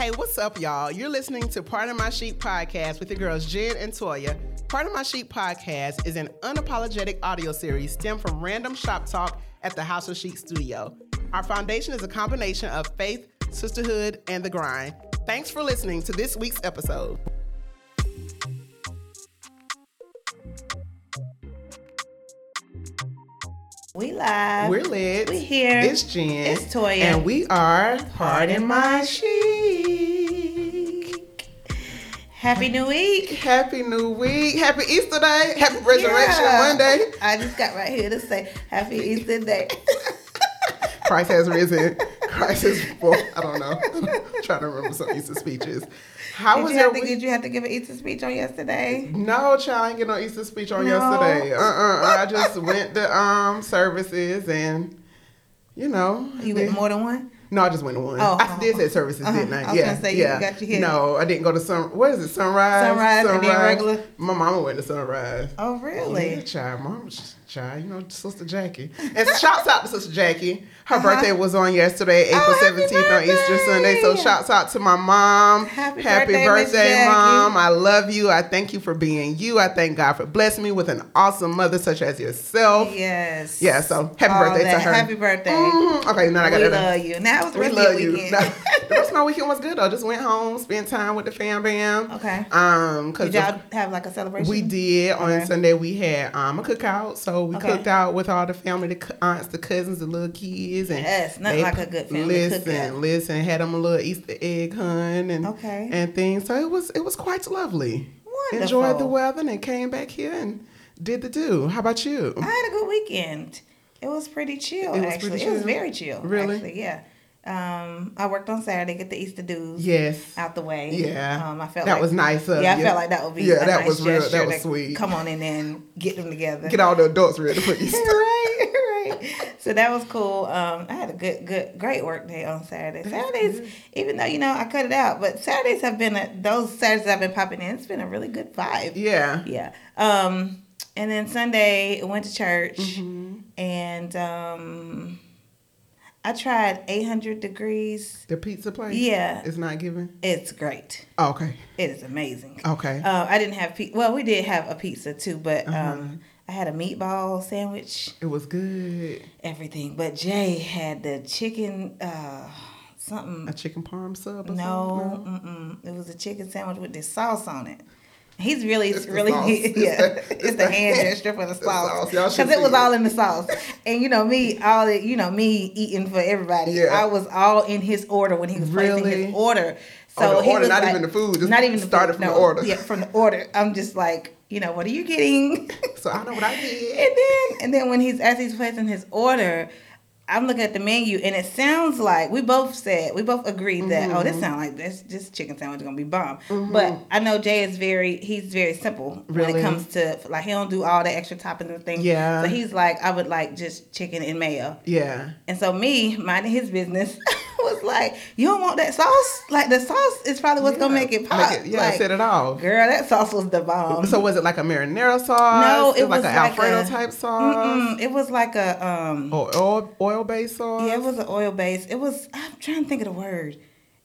Hey, what's up, y'all? You're listening to Part of My Sheep podcast with your girls Jen and Toya. Part of My Sheep podcast is an unapologetic audio series stemmed from random shop talk at the House of Sheep studio. Our foundation is a combination of faith, sisterhood, and the grind. Thanks for listening to this week's episode. We live. We're lit. We here. It's Jen. It's Toya. And we are Pardon My Sheep. Happy New Week. Happy New Week. Happy Easter Day. Happy Resurrection Yeah. Monday. I just got right here to say Happy Easter Day. Christ has risen. Christ is born. I don't know. trying to remember some Easter speeches. How Did was you, your to, week? did you have to give an Easter speech on yesterday? No, child, I ain't get no Easter speech on No. yesterday. Uh uh I just went to um services and you know. You went more than one? No, I just went to one. Oh, I oh, did say services, uh-huh. didn't I? I was yeah, gonna say, you yeah. got your head- No, I didn't go to sun. What is it? Sunrise. Sunrise and then regular? My mama went to sunrise. Oh, really? Yeah, child, mom, child, you know, Sister Jackie. And shouts out to Sister Jackie. Her Uh-huh. birthday was on yesterday, April Oh, 17th on Easter Sunday. So shouts out to my mom. Happy birthday, Miss Jackie. mom. I love you. I thank you for being you. I thank God for blessing me with an awesome mother such as yourself. Yes. Yeah, so happy All birthday to her. Happy birthday. Mhm. Okay, now I got to that. love you. Now it's the We rest love you. weekend. No, the rest of my weekend was good though. Just went home, spent time with the fam bam. Okay. Um, cause Did y'all have like a celebration? we did on Okay. Sunday. We had um a cookout, so we Okay. cooked out with all the family, the aunts, the cousins, the little kids, and Yes, like a good family Listen, cookout. listen, had them a little Easter egg hunt and Okay. and things. So it was it was quite lovely. Wonderful. Enjoyed the weather and then came back here and did the do. How about you? I had a good weekend. It was pretty chill, It was actually. pretty It was very chill. Really? Actually, yeah. Um, I worked on Saturday, get the Easter dues Yes. out the way. Yeah. Um, I felt That like, was nice Yeah, I you. felt like that would be Yeah, that nice was real- that was sweet. Come on in and get them together. Get all the adults ready for Easter. right, right. So that was cool. Um, I had a good, good, great work day on Saturday. Saturdays, even though you know I cut it out, but Saturdays have been a, those Saturdays I've been popping in. It's been a really good vibe. Yeah. Yeah. Um, and then Sunday went to church Mm-hmm. and um, I tried 800 degrees. The pizza place. Yeah. It's not giving. It's great. Oh, okay. It is amazing. Okay. Uh, I didn't have pizza. Well, we did have a pizza too, but Uh-huh. um, I had a meatball sandwich, it was good. everything. But Jay had the chicken, uh, something. A chicken parm sub. Or No, something? mm-mm. it was a chicken sandwich with this sauce on it. He's really, It's really. It's yeah. the- It's, it's the the hand gesture for the sauce. Because it was see all in the sauce. And you know me, all the, you know me eating for everybody. Yeah. I was all in his order when he was placing his order. Oh, So the he order, was not like- even the food, just not even the started food, from the order. Yeah, from the order. I'm just like, you know, what are you getting? So I know what I did. And then and then when he's as he's placing his order, I'm looking at the menu and it sounds like we both said we both agreed that oh this Mm-hmm. sounds like this this chicken sandwich is gonna be bomb. But I know Jay is very he's very simple when Really? it comes to like he don't do all the extra toppings and things. Yeah. So he's like I would like just chicken and mayo. Yeah. And so me minding his business was like you don't want that sauce like the sauce is probably what's gonna make it pop. Make it- yeah, like, set it off. Girl, that sauce was the bomb. So was it like a marinara sauce? no, it was like an like Alfredo a- type sauce. It was like a um Or oil oil based sauce. Yeah, it was an oil base. It was. I'm trying to think of the word.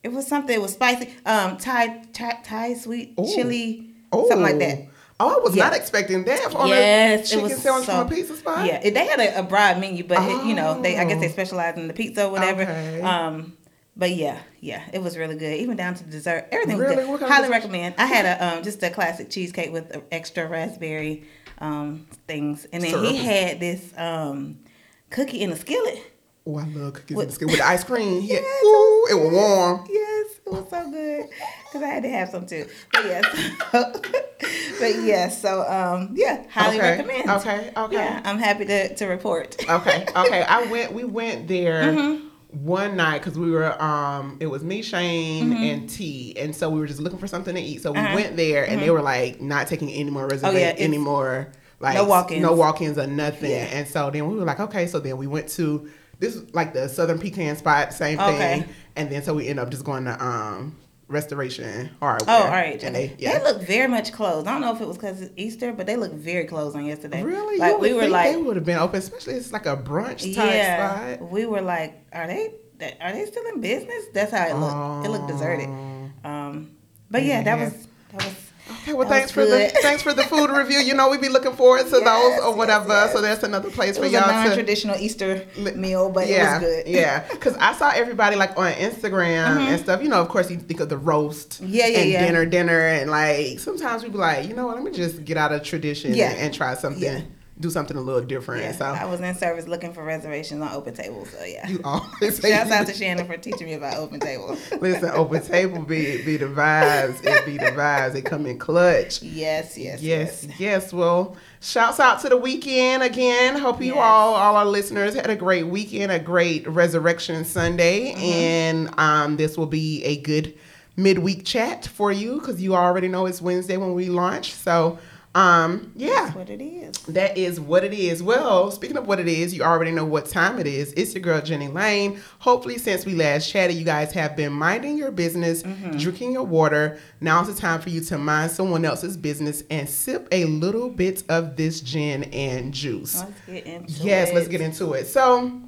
It was something. It was spicy. Um, Thai, Thai, Thai sweet Ooh. chili, Ooh. something like that. Oh, I was Yeah. not expecting that on yes, a it chicken was sandwich so, from a pizza spot. Yeah, they had a, a broad menu, but it, you know, they I guess they Oh. specialize in the pizza or whatever. Okay. Um, but yeah, yeah, it was really good. Even down to dessert, everything Really? was good. Highly recommend. I had a um just a classic cheesecake with extra raspberry um things, and then he had this um cookie in a skillet. Oh, I love cookies With- with the ice cream. Yeah. Yes, Ooh, it was warm. Yes, it was so good because I had to have some too. But yes, but yes. So um, yeah, highly Okay, recommend. okay, okay. Yeah, I'm happy to to report. Okay, okay. I went. We went there Mm-hmm. one night because we were. Um, it was me, Shane, and T, and so we were just looking for something to eat. So we Mm-hmm. Uh-huh. went there, and they were like not taking any more reservations Oh, yeah, anymore. Like No walk-ins. no walk-ins or nothing. Yeah. And so then we were like, okay. So then we went to this is like the Southern Pecan spot, same thing. Okay. And then so we end up just going to um Restoration Hardware. Oh, all right. And They, they look very much closed. I don't know if it was because it's Easter, but they look very closed on yesterday. Really? Like we were like, they would have been open, especially it's like a brunch type yeah, spot. we were like, are they? Are they still in business? That's how it looked. it looked deserted. Oh. But yeah, that Yeah. was that was. Okay, well, That thanks for the thanks for the food review. You know, we'd be looking forward to Yes, those or whatever. yes. So that's another place It for a y'all to. non-traditional Easter meal, but yeah, it was good. yeah. Because I saw everybody like on Instagram and stuff. You know, of course, you think of the roast, Mm-hmm. Yeah, yeah, and yeah. dinner, dinner, and like sometimes we'd be like, you know what? Let me just get out of tradition Yeah. and, and try something, Yeah. Do something a little different. Yeah, So I was in service looking for reservations on Open Table, so yeah. you always say Shouts out to Shannon for teaching me about Open Table. Listen, open table be be the vibes. It be the vibes. They come in clutch. Yes, yes, Yes, yes. Well, shouts out to the weekend again. Hope you Yes. all, all our listeners, had a great weekend, a great Resurrection Sunday, Mm-hmm. and um, this will be a good midweek chat for you because you already know it's Wednesday when we launch. So, um, yeah. That's what it is. That is what it is. Well, speaking of what it is, you already know what time it is. It's your girl Jenny Lane. Hopefully, since we last chatted, you guys have been minding your business, Mm-hmm. drinking your water. Now's the time for you to mind someone else's business and sip a little bit of this gin and juice. Let's get into Yes, it. let's get into it. So,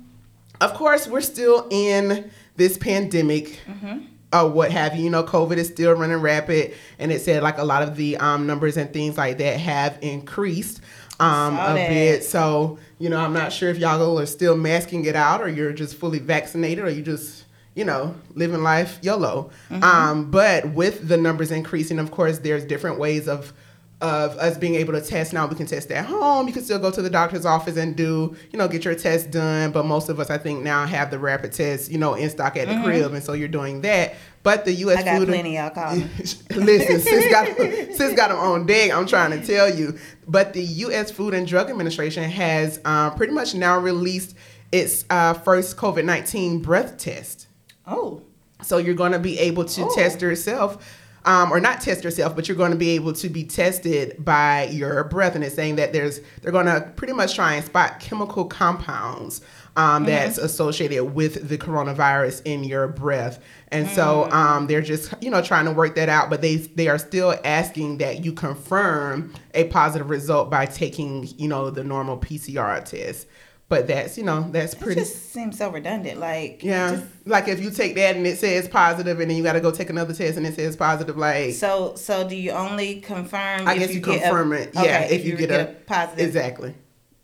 of course, we're still in this pandemic. Mm-hmm. Or what have you? You know, COVID is still running rapid, and it said like a lot of the um, numbers and things like that have increased um, a that. bit. So, you know, I'm not sure if y'all are still masking it out, or you're just fully vaccinated, or you just you know, living life YOLO. Mm-hmm. Um, but with the numbers increasing, of course, there's different ways of of us being able to test now we can test at home you can still go to the doctor's office and do you know get your test done but most of us i think now have the rapid test you know in stock at the crib and so you're doing that but the us Mm-hmm. I got food plenty, y'all call me. Listen, sis got sis got them on deck. I'm trying to tell you. But the U.S. Food and Drug Administration has uh, pretty much now released its uh, first COVID nineteen breath test. Oh, So you're going to be able to Oh. test yourself, um, or not test yourself, but you're going to be able to be tested by your breath. And it's saying that there's they're going to pretty much try and spot chemical compounds um, that's associated with the coronavirus in your breath. And so um, they're just you know trying to work that out, but they they are still asking that you confirm a positive result by taking you know the normal PCR test. But that's you know that's it pretty. just seems so redundant. Like, Yeah. just- like if you take that and it says positive and then you got to go take another test and it says positive, like, so, so do you only confirm? I if guess you, get a- confirm it. Yeah. Okay, if you, get, a, positive Exactly.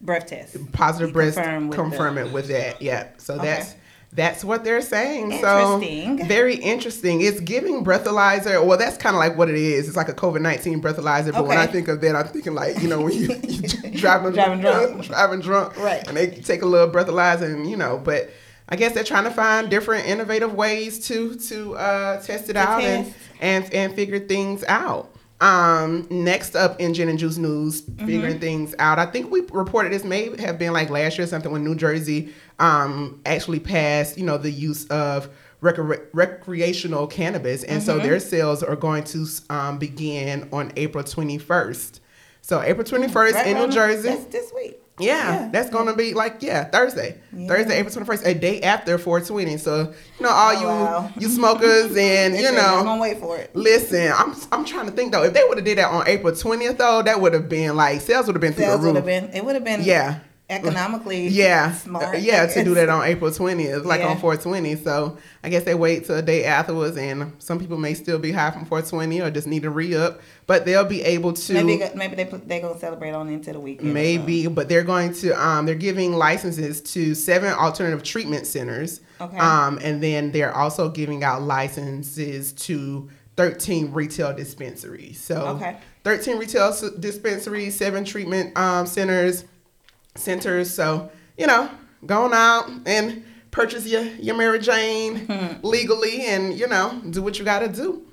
breath test. Positive You breast, confirm confirm, with it with that. Yeah. So Okay. that's. That's what they're saying. Interesting. So very interesting. It's giving breathalyzer. Well, that's kind of like what it is. It's like a COVID nineteen breathalyzer. But when I think of that, I'm thinking like you know when you, you driving Driving drunk. driving drunk, Right. And they take a little breathalyzer, and you know. But I guess they're trying to find different innovative ways to to uh, test it out and, test. and and figure things out. Um, next up in Gin and Juice news, Mm-hmm. figuring things out. I think we reported this may have been like last year or something when New Jersey um, actually passed, you know, the use of recre- recreational cannabis, and Mm-hmm. so their sales are going to um, begin on April 21st. So April 21st Right in New Jersey. That's this week. Yeah, Yeah. that's gonna be like yeah Thursday, Yeah. Thursday, April twenty first, a day after four twenty. So you know all Oh, you wow. you smokers and you said, "Y'all know gonna wait for it. Listen, I'm I'm trying to think though. If they would have did that on April twentieth though, that would have been like sales would have been through Sales the roof. been. It would have been. Yeah. Economically. Yeah, Smart. Uh, yeah, to do that on April twentieth, like Yeah. on four twenty. So I guess they wait till a day afterwards, and some people may still be high from four twenty or just need to re up, but they'll be able to. Maybe maybe they put, they gonna celebrate on into the weekend. Maybe, but they're going to um they're giving licenses to seven alternative treatment centers. Okay. Um and then they're also giving out licenses to 13 retail dispensaries. So Okay. 13 retail dispensaries, seven treatment um centers centers. So, you know, going out and purchase your your Mary Jane Mm-hmm. legally and, you know, do what you got to do.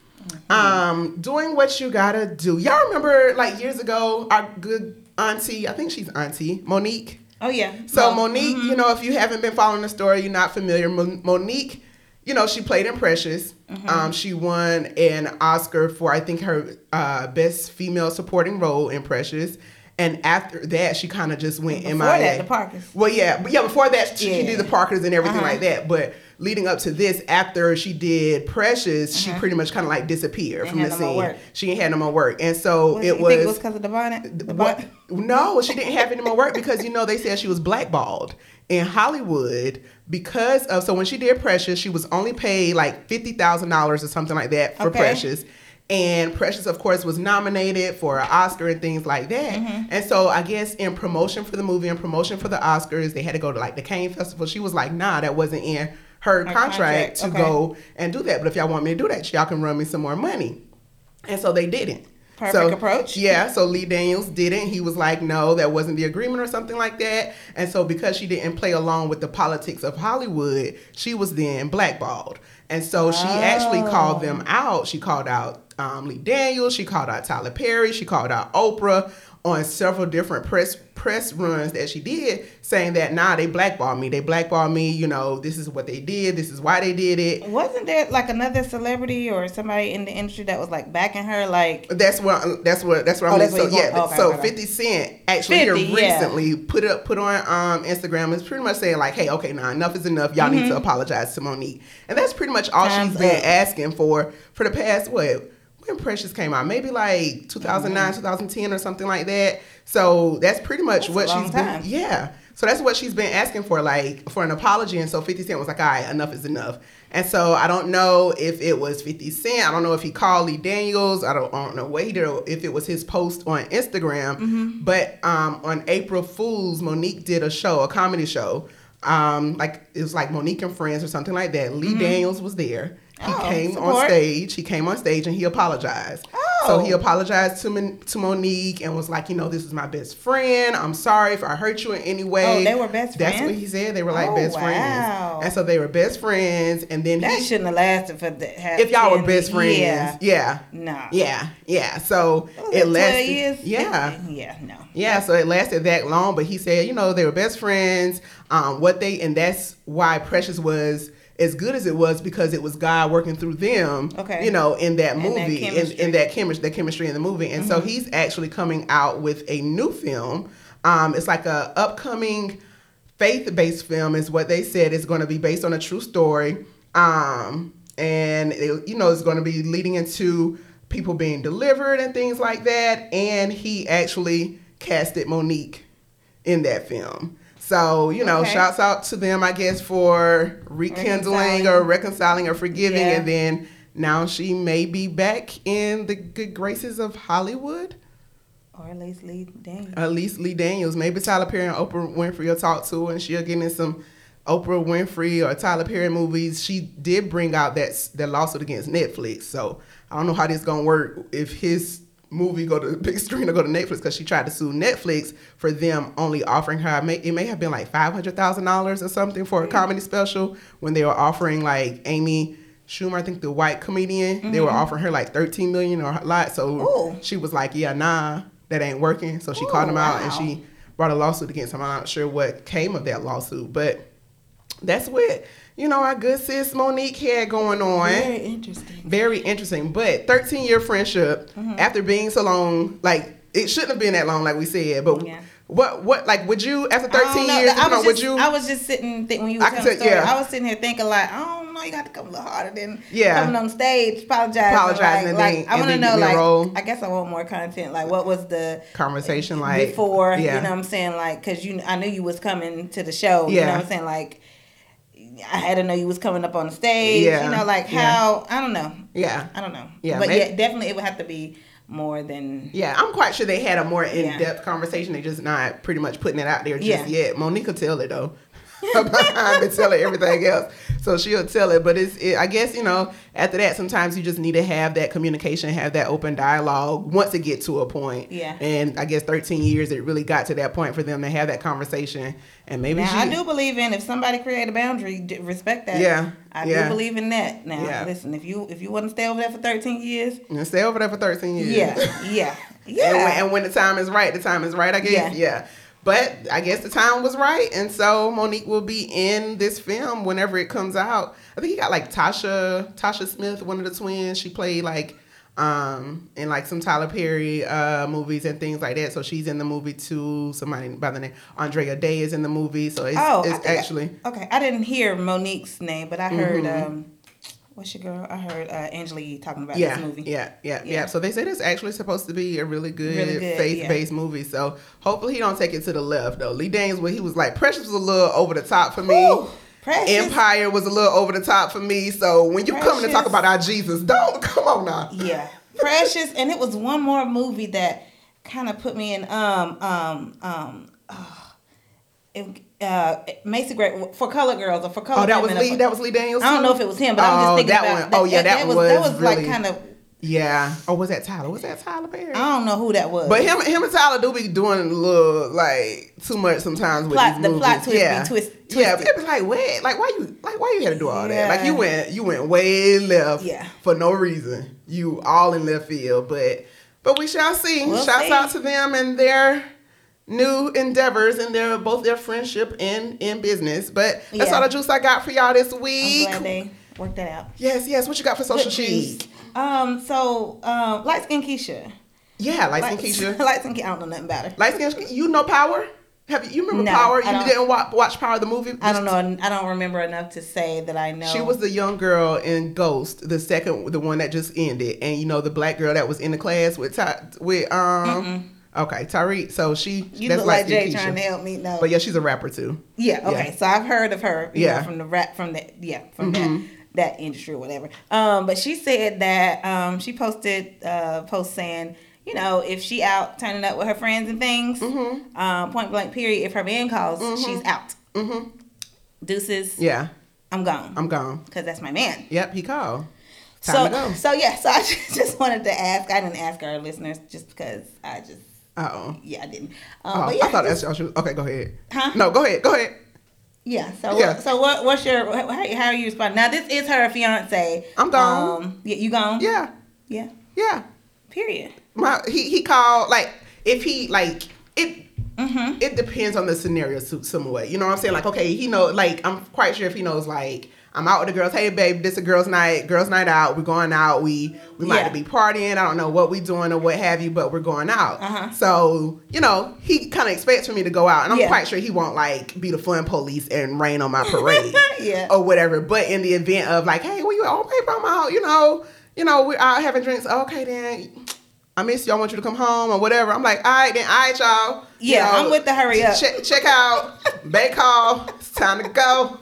Um, doing what you gotta do. Y'all remember like years ago, our good auntie, I think she's auntie, Mo'Nique. Oh yeah. So Well, Mo'Nique, you know, if you haven't been following the story, you're not familiar. Mon- Mo'Nique, you know, she played in Precious. Um, she won an Oscar for I think her uh, best female supporting role in Precious. And after that, she kind of just went Before MIA. that, the Parkers. Well, yeah, but yeah. Before that, she, she Yeah. did the Parkers and everything Uh-huh. like that. But leading up to this, after she did Precious, she pretty much kind of like disappeared from the scene. work. She ain't had no more work, and so Was, it you was. think it was because of the bonnet? The What? No, she didn't have any more work because you know they said she was blackballed in Hollywood because of so when she did Precious, she was only paid like fifty thousand dollars or something like that for Okay. Precious. And Precious, of course, was nominated for an Oscar and things like that. Mm-hmm. And so I guess in promotion for the movie and promotion for the Oscars, they had to go to like the Cannes Festival. She was like, nah, that wasn't in her, Her contract, contract, to okay. go and do that. But if y'all want me to do that, y'all can run me some more money. And so they didn't. Perfect So- approach. Yeah, so Lee Daniels didn't. He was like, no, that wasn't the agreement or something like that. And so because she didn't play along with the politics of Hollywood, she was then blackballed. And so she actually called them out. She called out um, Lee Daniels. She called out Tyler Perry. She called out Oprah on several different press press runs that she did, saying that nah, they blackballed me. They blackballed me. You know, this is what they did. This is why they did it. Wasn't there like another celebrity or somebody in the industry that was like backing her? Like, That's what that's what that's what Oh, I'm that's so what yeah. okay, so okay. Fifty Cent actually here 50, yeah. recently put up put on um Instagram is pretty much saying like, hey, okay, now enough is enough. Y'all need to apologize to Mo'Nique, and that's pretty much all Mm-hmm. Time's she's been up. asking for for the past what when Precious came out, maybe like 2009, 2010 or something like that. So that's pretty much Mm-hmm. That's what she's time. been yeah. So that's what she's been asking for, like for an apology. And so 50 Cent was like, all right, enough is enough. And so I don't know if it was 50 Cent. I don't know if he called Lee Daniels. I don't, I don't know what he did, or if it was his post on Instagram. Mm-hmm. But um, on April Fool's, Mo'Nique did a show, a comedy show. Um, like it was like Mo'Nique and Friends or something like that. Lee Daniels was there. He. Oh, came on stage. He came on stage and he apologized. Oh. So he Oh. apologized to Mon- to Mo'Nique and was like, you know, this is my best friend. I'm sorry if I hurt you in any way. Oh, they were best That's what he said. They were like Oh, best wow. friends. And so they were best friends. And then that he, shouldn't have lasted for the. half if y'all were best friends, Yeah. yeah, No. yeah, yeah. So it lasted. years? Yeah. Yeah, no. Yeah, so it lasted that long, but he said, you know, they were best friends. Um, what they and that's why Precious was as good as it was because it was God working through them. Okay. You know, in that And that movie, in, in that chemistry, that chemistry in the movie, and so he's actually coming out with a new film. Um, it's like a upcoming faith-based film, is what they said. It's going to be based on a true story. Um, and it, you know, it's going to be leading into people being delivered and things like that. And he actually casted Mo'Nique in that film. So, you know, Okay. shouts out to them, I guess, for rekindling Reconciling. or reconciling or forgiving. Yeah. And then now she may be back in the good graces of Hollywood. Or at least Lee Daniels. At least Lee Daniels. Maybe Tyler Perry and Oprah Winfrey will talk to her and she'll get in some Oprah Winfrey or Tyler Perry movies. She did bring out that that lawsuit against Netflix. So I don't know how this gonna work if his movie go to the big screen or go to Netflix because she tried to sue Netflix for them only offering her it may, have been like five hundred thousand dollars or something for a comedy special when they were offering like Amy Schumer, I think the white comedian, they were mm-hmm. offering her like thirteen million or a lot. So Ooh. she was like, "Yeah, nah, that ain't working." So she Ooh, called him out and she brought a lawsuit against him. I'm not sure what came of that lawsuit, but that's what you know our good sis Mo'Nique had going on. Very interesting. Very interesting, but 13 year friendship Mm-hmm. after being so long, like it shouldn't have been that long, like we said. But Yeah. what what like would you after 13 know. years? I you know, was, would just, you? I was just sitting think when you I were can telling the story. yeah. I was sitting here thinking like, I don't know, you got to come a little harder than Yeah. coming on stage, apologizing. Apologizing like, and like, then- I want to know, like, role. I guess I want more content. Like, what was the Conversation like before? yeah. You know what I'm saying? Like, cause you, I knew you was coming to the show. Yeah. You know what I'm saying? Like, I had to know you was coming up on the stage. Yeah. You know, like Yeah. how I don't know. yeah. I don't know. Yeah, but maybe- yeah, definitely it would have to be more than. Yeah, I'm quite sure they had a more in depth conversation. They're just not pretty much putting it out there just Yeah. yet. Tell it though. behind and tell her everything else. So she'll tell it. But it's it, I guess, you know, after that sometimes you just need to have that communication, have that open dialogue once it get to a point. Yeah. And I guess thirteen years it really got to that point for them to have that conversation. And maybe Now she I do believe in if somebody create a boundary, respect that. Yeah, I yeah. do believe in that. Now Yeah. listen, if you if you want to stay over there for thirteen years, and stay over there for thirteen years. yeah, yeah, yeah. And, when, and when the time is right, the time is right, I guess. Yeah. Yeah. But I guess the time was right. And so Mo'Nique will be in this film whenever it comes out. I think he got like Tasha, Tasha Smith, one of the twins. She played like um in like some Tyler Perry uh movies and things like that. So she's in the movie too. Somebody by the name Andra Day is in the movie. So it's, oh, it's think I- actually okay. I didn't hear Mo'Nique's name, but I heard Mhm. um, what's your girl? I heard uh, Yee talking about yeah, this movie. Yeah, yeah, yeah, Yeah. So they said it's actually supposed to be a really good, Really good, faith-based movie. So hopefully he don't take it to the left though. Lee Daniels, what he was like, Precious was a little over the top for me. Precious. Empire was a little over the top for me. So when you come in to talk about our Jesus, don't come on now. Yeah. Precious, and it was one more movie that kind of put me in um um um. Oh, it, uh, Macy Gray for Color Girls or for Color Oh, that was Lee. That was Lee Daniels. I don't know if it was him, but I'm Oh, just thinking that about. one. Oh, yeah, that was that was was like kind of. Yeah. Or was that Tyler? Was that Tyler Perry? I don't know who that was. But him, him and Tyler do be doing a little like too much sometimes with Plot- these the movies. plot twist be yeah. twist- Yeah, twisted. but it was like, wait, like why you, like why you had to do all that? Like you went, you went way left, Yeah. for no reason. You all in left field, but but we shall see. We'll Shouts see. out to them and their new endeavors and their both their friendship and in business. But that's Yeah. all the juice I got for y'all this week. I'm glad they worked that out. Yes, yes. What you got for social cheese? Um. So, um, light skin Keisha. Yeah, light skin Keisha. light skin. I don't know nothing about her. Light skin, you know Power? Have you, you remember No, Power? You didn't watch, watch Power the movie? I don't know. I don't remember enough to say that I know. She was the young girl in Ghost, the second, the one that just ended, and you know the black girl that was in the class with with um. Okay, Tariq. So she You that's look like Jay Keisha. trying to help me. No. But yeah, she's a rapper too. Yeah. Okay. Yeah. So I've heard of her. Yeah. Know, from the rap from the yeah from Mhm. that that industry or whatever. Um. But she said that um she posted uh post saying you know if she out turning up with her friends and things Mm-hmm. um point blank period if her man calls she's out Mm-hmm. deuces Yeah, I'm gone I'm gone. because that's my man. Yep, he called. Time So so yeah. So I just, just wanted to ask. I didn't ask our listeners just because I just Uh-oh. yeah I didn't. Oh, Um, but yeah, I thought that's y'all should. Okay, go ahead. Huh? No, go ahead. Go ahead. Yeah. So Yeah. What, so what? What's your how, how are you responding? Now this is her fiance. I'm gone. Um, yeah, you gone? Yeah, Yeah. yeah. Period. My he he called like if he like it. Mm-hmm. it depends on the scenario so- somewhat. You know what I'm saying? Like, okay, he know, like, I'm quite sure if he knows, like, I'm out with the girls. Hey, babe, this is a girls' night. Girls' night out. We're going out. We we might Yeah. be partying. I don't know what we doing or what have you, but we're going out. Uh-huh. So you know, he kind of expects for me to go out, and I'm Yeah. quite sure he won't like be the fun police and rain on my parade Yeah. or whatever. But in the event of like, hey, well, you oh, babe, I'm out. You know, you know, we're out having drinks. Okay, then. I miss you. I want you to come home or whatever. I'm like, all right, then, all right, y'all. You Yeah, know, I'm with the hurry up. Check, check out. Bay call. It's time to go.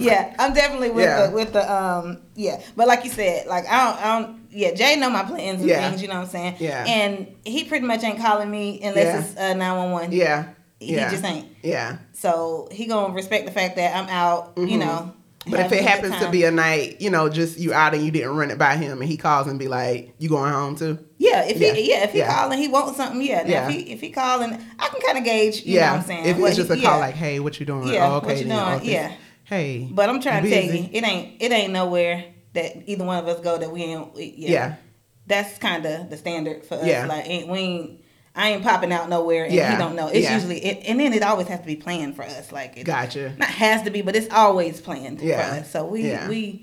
Yeah, I'm definitely with Yeah. the with the um yeah. But like you said, like I don't I don't yeah, Jay know my plans and Yeah. things, you know what I'm saying? Yeah. And he pretty much ain't calling me unless it's uh nine one one. Yeah. He Yeah. just ain't. Yeah. So he gonna respect the fact that I'm out, you Mhm. know. But if it happens to be a night, you know, just you out and you didn't run it by him and he calls and be like, you going home too? Yeah, if Yeah. he yeah, if he Yeah. calling, he wants something. Yeah, Now, Yeah. if he if he calling, I can kind of gauge. You yeah. know what I'm saying? If What it's just a call yeah. like, hey, what you doing? Yeah, oh, what okay. you then, doing? okay. Yeah. Hey. But I'm trying to tell you, it ain't it ain't nowhere that either one of us go that we ain't. Yeah, Yeah. that's kind of the standard for us. Yeah. Like ain't, we ain't. I ain't popping out nowhere, and Yeah. he don't know. It's Yeah. usually, it, and then it always has to be planned for us. Like it, Gotcha. not has to be, but it's always planned Yeah. for us. So we Yeah. we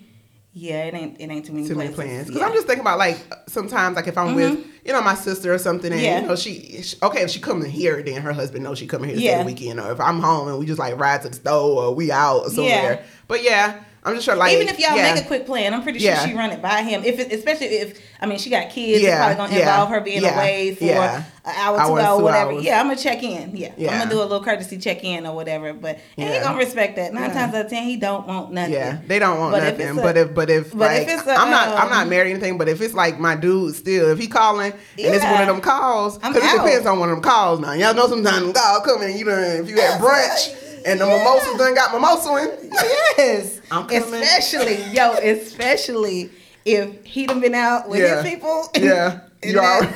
yeah, it ain't it ain't too many too many plans. Because Yeah. I'm just thinking about like sometimes like if I'm with mm-hmm. you know my sister or something and Yeah. you know she, she okay if she coming here then her husband knows she coming here to Yeah. stay the weekend or if I'm home and we just like ride to the store or we out or somewhere. Yeah. But yeah, I'm just sure like Even if y'all yeah. make a quick plan, I'm pretty sure Yeah. she run it by him. If it, especially if I mean she got kids, Yeah, it's probably gonna involve her being away for an hour, Hour, two two whatever. hours. Yeah, I'm gonna check in. Yeah, I'm gonna do a little courtesy check in or whatever. But and he Yeah. gonna respect that. Nine times out of ten, he don't want nothing. Yeah, they don't want But if nothing. it's a- but if but if but like if it's a, I'm not I'm not um, married or anything. But if it's like my dude still, if he calling and it's one of them calls, because it depends on one of them calls. Now y'all know sometimes them calls coming. You know if you at brunch and the mimosas done got mimosa in. Yes, I'm coming. especially yo, especially if he done been out with Yeah. his people. Yeah, you are.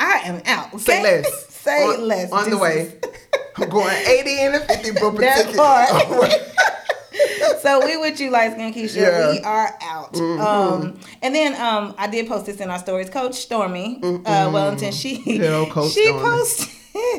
I am out. Say less. Say on, less. On the way. I'm going 80 and a 50 bumper That ticket. part. so we with you, light skin Keisha. Yeah. Mm-hmm. We are out. Um, and then um, I did post this in our stories. Coach Stormy uh, Wellington, she Hell, Coach she Stormy. posted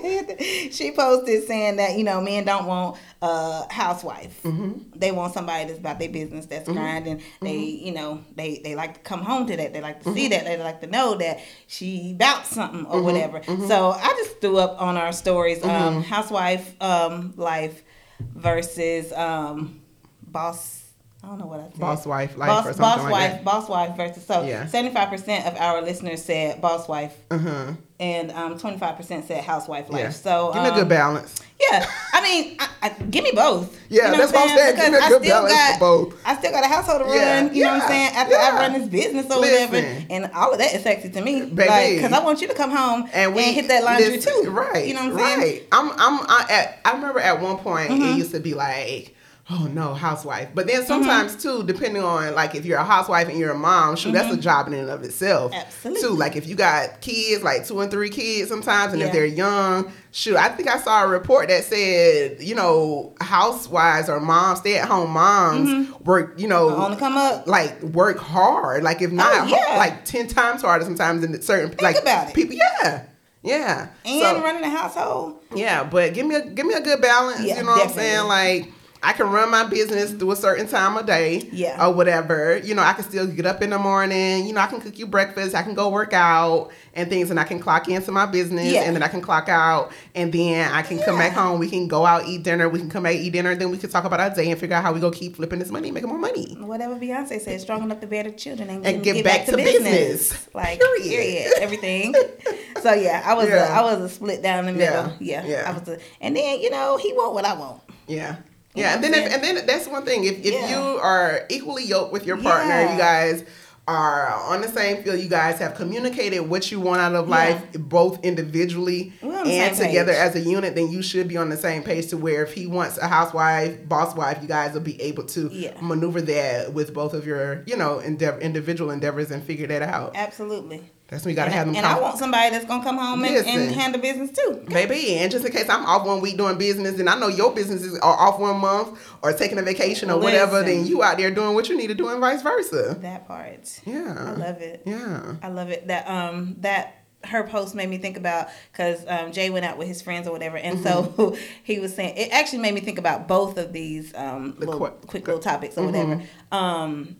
she posted saying that you know men don't want a housewife. Mm-hmm. They want somebody that's about their business, that's grinding. They you know they they like to come home to that. They like to Mm-hmm. see that. They like to know that she about something or whatever. So I just threw up on our stories Mm-hmm. um, housewife um, life versus um, boss. I don't know what I said. Boss wife life boss, or something boss like wife, that. boss wife versus so Yeah. seventy five percent of our listeners said boss wife, Uh-huh. and um twenty five percent said housewife life. Yeah. So Give me a um, good balance. yeah, I mean, I, I, give me both. Yeah, you know that's what I'm saying. Give me a good I still balance got, for both. I still got a household to run. Yeah, You know what I'm saying? After I run this business or whatever, and all of that is sexy to me. Baby. Like, because I want you to come home and, hit that laundry listen, too. Right. You know what I'm right. saying? I'm I'm I, at, I remember at one point Mm-hmm. it used to be like Oh no, housewife. But Mm-hmm. then sometimes too, depending on like if you're a housewife and you're a mom, shoot, that's a job in and of itself. Mm-hmm. Absolutely. Too. Like if you got kids, like two and three kids sometimes, and if they're young, shoot, I think I saw a report that said, you know, housewives or moms, stay at home moms work, you know, On the come up. like work hard, like if not Oh, yeah. like ten times harder sometimes in certain like about it. people. Yeah, yeah, And So- running a household. yeah, but give me a give me a good balance. Yeah, you know what I'm saying? Like I can run my business through a certain time of day, Yeah. or whatever. You know, I can still get up in the morning. You know, I can cook you breakfast. I can go work out and things, and I can clock into my business, Yeah. and then I can clock out, and then I can come back home. We can go out eat dinner. We can come back eat dinner. And then we can talk about our day and figure out how we go keep flipping this money, making more money. Whatever Beyonce said, strong enough to bear the children and, And get, get back to business. Like Period. period, everything. so yeah, I was Yeah. A, I was a split down the middle. Yeah, Yeah, yeah. I was. A, and then you know he want what I want. Yeah. Yeah, and then if, and then that's one thing. If if Yeah. you are equally yoked with your partner, Yeah. you guys are on the same field. You guys have communicated what you want out of Yeah. life, both individually We're on the and together page. as a unit. Then you should be on the same page to where if he wants a housewife, boss wife, you guys will be able to Yeah. maneuver that with both of your you know endeavor, individual endeavors and figure that out. Absolutely. That's when you got to and have them. and I want somebody that's gonna come home and, and handle business too. Maybe, and just in case I'm off one week doing business, and I know your businesses are off one month or taking a vacation or whatever, then you out there doing what you need to do, and vice versa. That part. Yeah, I love it. Yeah, I love it. That um that her post made me think about because um, Jay went out with his friends or whatever, and Mm-hmm. so he was saying it actually made me think about both of these um little, qu- quick little topics or Mhm. whatever. Um,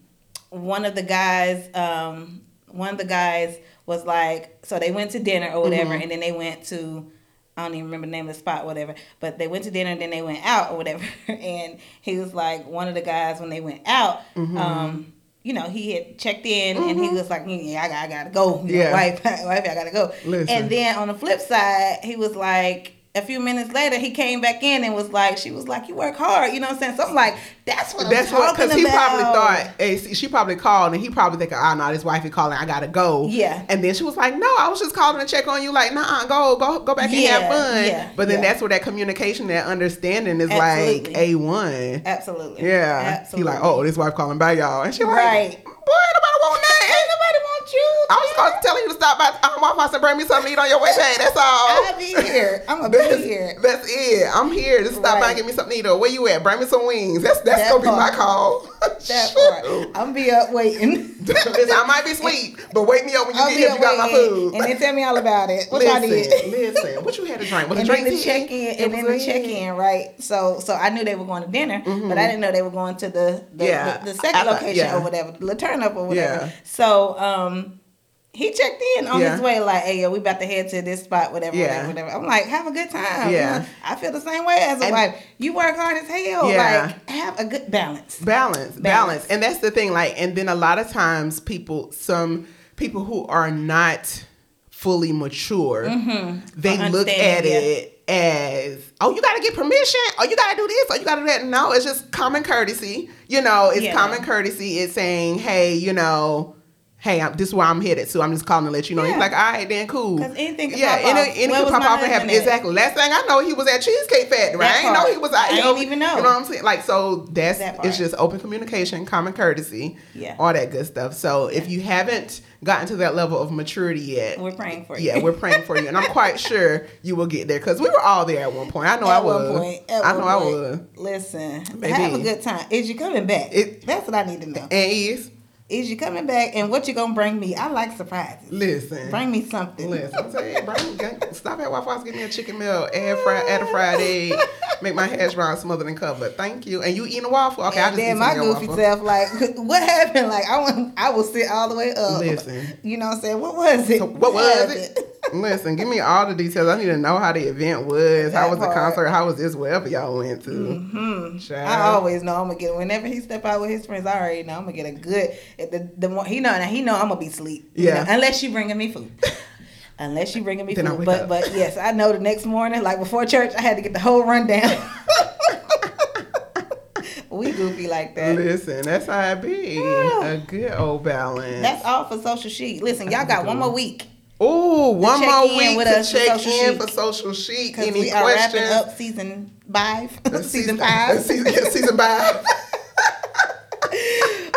one of the guys, um, one of the guys was like, so they went to dinner or whatever, Mm-hmm. and then they went to. I don't even remember the name of the spot, whatever. But they went to dinner and then they went out or whatever. And he was like, one of the guys when they went out, Mm-hmm. um, you know, he had checked in and he was like, yeah, I, got, I gotta go. You know, Yeah. wife, wife, I gotta go. Listen. And then on the flip side, he was like, a few minutes later, he came back in and was like, she was like, you work hard. You know what I'm saying? So I'm like, that's what that's I'm what because he probably thought hey, she probably called and he probably thinking, ah, oh no, this wife is calling, I gotta go. Yeah. and then she was like, no, I was just calling to check on you, like, nah, go, go, go back and have fun. yeah, but then yeah. that's where that communication, that understanding is Absolutely. like a one. Absolutely. Yeah, Absolutely. he like, oh, this wife calling back y'all, and she like, Right. boy, nobody want that. Ain't nobody want you. I was gonna tell you to stop by um, Waffle House and bring me something to eat on your way back. That's all. I'll be here. I'm gonna be here. that's it. I'm here. Just stop by and give me something to eat. Or where you at? Bring me some wings. That's that's That gonna be my call. That part. I'm gonna be up waiting. I might be asleep, but wake me up when you I'll get here. if You got my food. And then tell me all about it. What listen, did. listen. What you had to drink? Was and drink then the check in, and then the check in, right? So, so I knew they were going to dinner, but I didn't know they were going to the the, Mm-hmm. Yeah. the, the second I location yeah. or whatever, the turn up or whatever. Yeah. So, um, he checked in on Yeah. his way, like, "Hey, yo, we about to head to this spot, whatever, Yeah. whatever, whatever." I'm like, "Have a good time." You Yeah. know, I feel the same way as a And- wife. You work hard as hell. Yeah. Like, have a good balance. balance, balance, Balance. and that's the thing. Like, and then a lot of times, people, some people who are not fully mature, mm-hmm. they Or look at yeah. it as, oh, you got to get permission, or you got to do this, or you got to do that. No, it's just common courtesy. You know, it's Yeah. common courtesy. It's saying, hey, you know. Hey, I'm, this is where I'm headed, so I'm just calling to let you know. He's Yeah. like, all right, then cool. 'Cause anything can yeah, pop any, off. any Where could was pop off and happen. at? Exactly. Last thing I know, he was at Cheesecake Factory. That I ain't know he was out I ain't even know. You know what I'm saying? Like, so that's That it's just open communication, common courtesy, Yeah. all that good stuff. So if you haven't gotten to that level of maturity yet, We're praying for you. yeah, we're praying for you, and I'm quite sure you will get there because we were all there at one point. I know I was. one point, at I know I was. Listen, Baby. have a good time. Is you coming back? It- That's what I need to know. And is Is you coming back and what you gonna bring me? I like surprises. listen. Bring me something. Listen, I'm saying, bring, stop at Waffle House, give me a chicken meal, add fry, add a fried egg, make my hash brown smothered and covered. Thank you. And you eating a waffle? Okay, I And just then my some of your goofy waffle. self, like, what happened? Like, I want, I will sit all the way up. Listen. you know what I'm saying? What was it? So what was happened? it? Listen, give me all the details. I need to know how the event was. how That was the concert? How was this? Wherever y'all went to. Mm-hmm. I always know I'm gonna get whenever he step out with his friends. I already know I'm gonna get a good. The the more he know now he know I'm gonna be asleep. you Yeah. know, unless you bringing me food. unless you bringing me Then food. But up. but yes, I know the next morning, like before church, I had to get the whole rundown. we goofy like that. Listen, that's how I be. Yeah. A good old balance. That's all for social sheet. Listen, y'all got one more week Ooh, one more week with to us check Social in Chic. for social chic. Any we are questions? wrapping up season five. Season five. season, season five.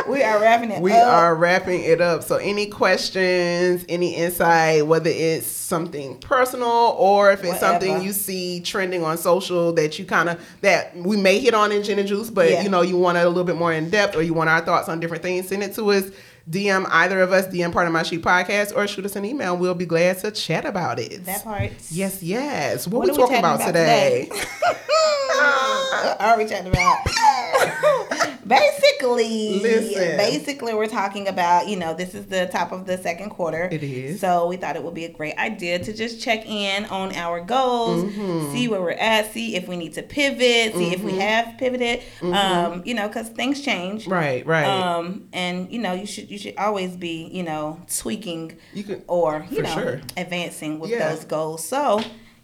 we are wrapping it we up. are wrapping it up. So, any questions, any insight, whether it's something personal or if it's something you see trending on social that you kind of that we may hit on in Gin and Juice, but Yeah. you know you want it a little bit more in depth, or you want our thoughts on different things, send it to us. DM either of us, DM part of my sheet podcast, or shoot us an email. We'll be glad to chat about it. that part. Yes, yes. What, What we are we talking about, about today? what are we chatting about? basically, Listen. basically, we're talking about you know this is the top of the second quarter. It is. So we thought it would be a great idea to just check in on our goals, Mm-hmm. see where we're at, see if we need to pivot, see if we have pivoted. Um, you know, because things change. Mm-hmm. Right, right. Um, and you know, you should you should always be you know tweaking you can or you know sure. advancing with Yeah. those goals. So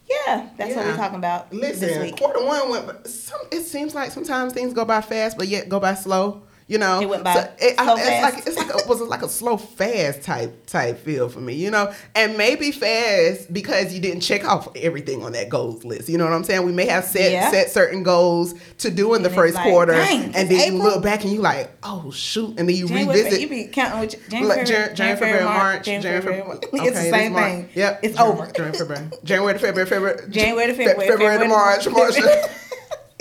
yeah, that's what we're talking about this listen. week. Quarter one went. Some it seems like sometimes things go by fast, but yet go by slow. You know, It went by it, I- so it's like it's like a, was like a slow fast type type feel for me. You know, and maybe fast because you didn't check off everything on that goals list. You know what I'm saying? We may have set Yeah. set certain goals to do in the And first like, quarter, and then you look back and you like, oh shoot, and then you January, revisit. you be counting with January, Like Jan- January, February, March, January, January, February. February. It's the same March. thing. Yep, it's January, over. January, February, January to February, February, January to Fe- February, February to March, March.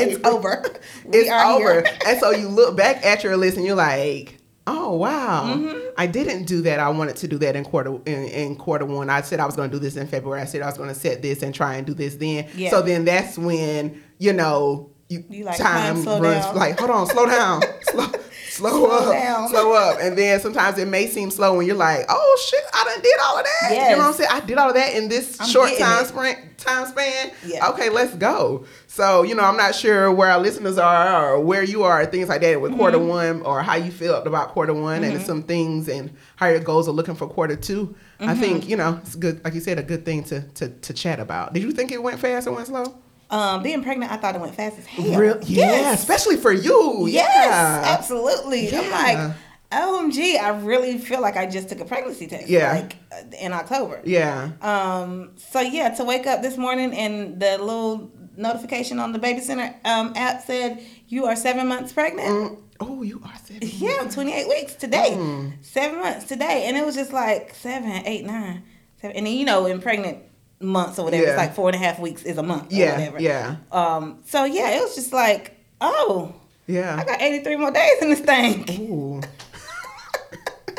It's over. We It's over, here. and so you look back at your list and you're like, oh wow, Mm-hmm. I didn't do that. I wanted to do that in quarter in, in quarter one. I said I was going to do this in February. I said I was going to set this and try and do this then. Yeah. So then that's when you know you, You like, time "Time, runs down." like hold on, slow down, slow. Slow, Slow up, down. slow up, and then sometimes it may seem slow when you're like, "Oh shit, I done did all of that." You know what I'm saying? I did all of that in this I'm short time sprint. Time span. Yeah. Okay, let's go. So you know, I'm not sure where our listeners are or where you are, things like that with quarter Mm-hmm. one, or how you feel about quarter one, and some things and how your goals are looking for quarter 2 Mm-hmm. I think you know it's good, like you said, a good thing to to to chat about.Id you think it went fast or went slow? Um, being pregnant, I thought it went fast as hell. Real, yeah, Yes. especially for you. Yes, yeah. absolutely. I'm like, OMG, I really feel like I just took a pregnancy test. Yeah. Like uh, in October. Yeah. Um, so yeah, to wake up this morning and the little notification on the baby center um, app said you are seven months pregnant. Mm. Oh, you are seven. Yeah, I'm 28 weeks today. Mm. Seven months today. And it was just like seven, eight, nine, seven. And then, you know, in pregnant months or whatever, Yeah. it's like four and a half weeks is a month or Yeah, whatever. yeah. Um, so yeah, it was just like, oh, Yeah. I got 83 more days in this thing. Ooh.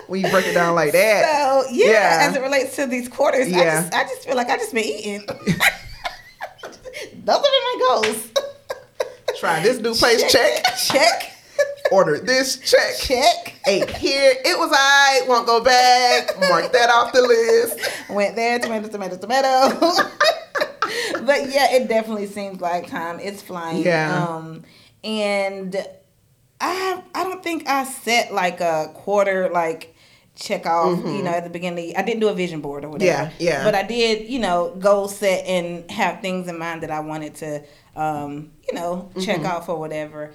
when you break it down like that. So yeah, Yeah. as it relates to these quarters, I Yeah. just I just feel like I just been eating. Those have been my goals. Try this new place, check. Check. Order this, check. Check. Ate here, it was I. Won't go back. Mark that off the list. Went there, tomato, tomato, tomato. but yeah, it definitely seems like time is flying. Yeah. Um, and I I don't think I set like a quarter like check off. You know, at the beginning, I didn't do a vision board or whatever. Mm-hmm. Yeah, yeah. But I did, you know, goal set and have things in mind that I wanted to, um, you know, check Mm-hmm. off or whatever.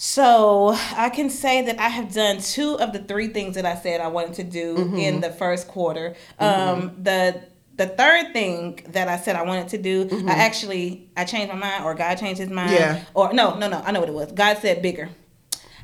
So I can say that I have done two of the three things that I said I wanted to do Mm-hmm. in the first quarter. Um, the the third thing that I said I wanted to do, I actually I changed my mind, or God changed His mind, Mm-hmm. Yeah. or no, no, no, I know what it was. God said bigger.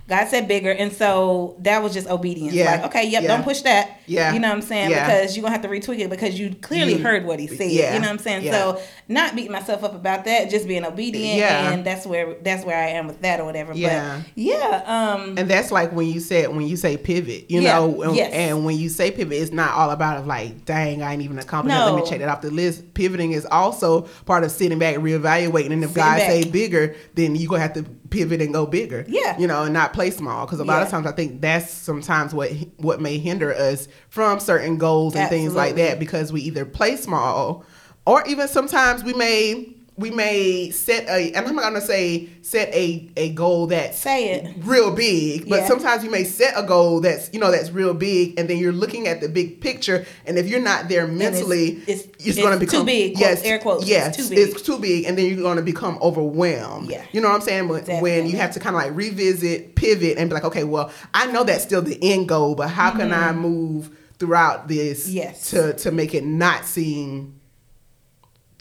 God said bigger, and so that was just obedience. Yeah. Like, okay, yep, Yeah. don't push that. Yeah. you know what I'm saying? Yeah. Because you're gonna have to retweak it because you clearly heard what He said. Yeah. You know what I'm saying? So not beating myself up about that, just being obedient, Yeah. and that's where that's where I am with that or whatever. Yeah. But yeah, um, And that's like when you said when you say pivot, you know, and, yes. and when you say pivot, it's not all about of like, dang, I ain't even accomplished. that. Let me check that off the list. Pivoting is also part of sitting back reevaluating. And if Sitting God back. say bigger, then you gonna have to pivot and go bigger. Yeah. you know, and not play small. Because a lot of times I think that's sometimes what what may hinder us from certain goals and things like that because we either play small or even sometimes we may we may set a and I'm not gonna say set a a goal that's Say it. real big, but Yeah. sometimes you may set a goal that's you know that's real big, and then you're looking at the big picture, and if you're not there mentally, it's- it's, it's going to become too big, Yes, air quotes, it's Yes, too big. it's too big, and then you're going to become overwhelmed. Yeah. you know what I'm saying? When, when you have to kind of like revisit, pivot, and be like, okay, well, I know that's still the end goal, but how can I move throughout this Mm-hmm. Yes. to to make it not seem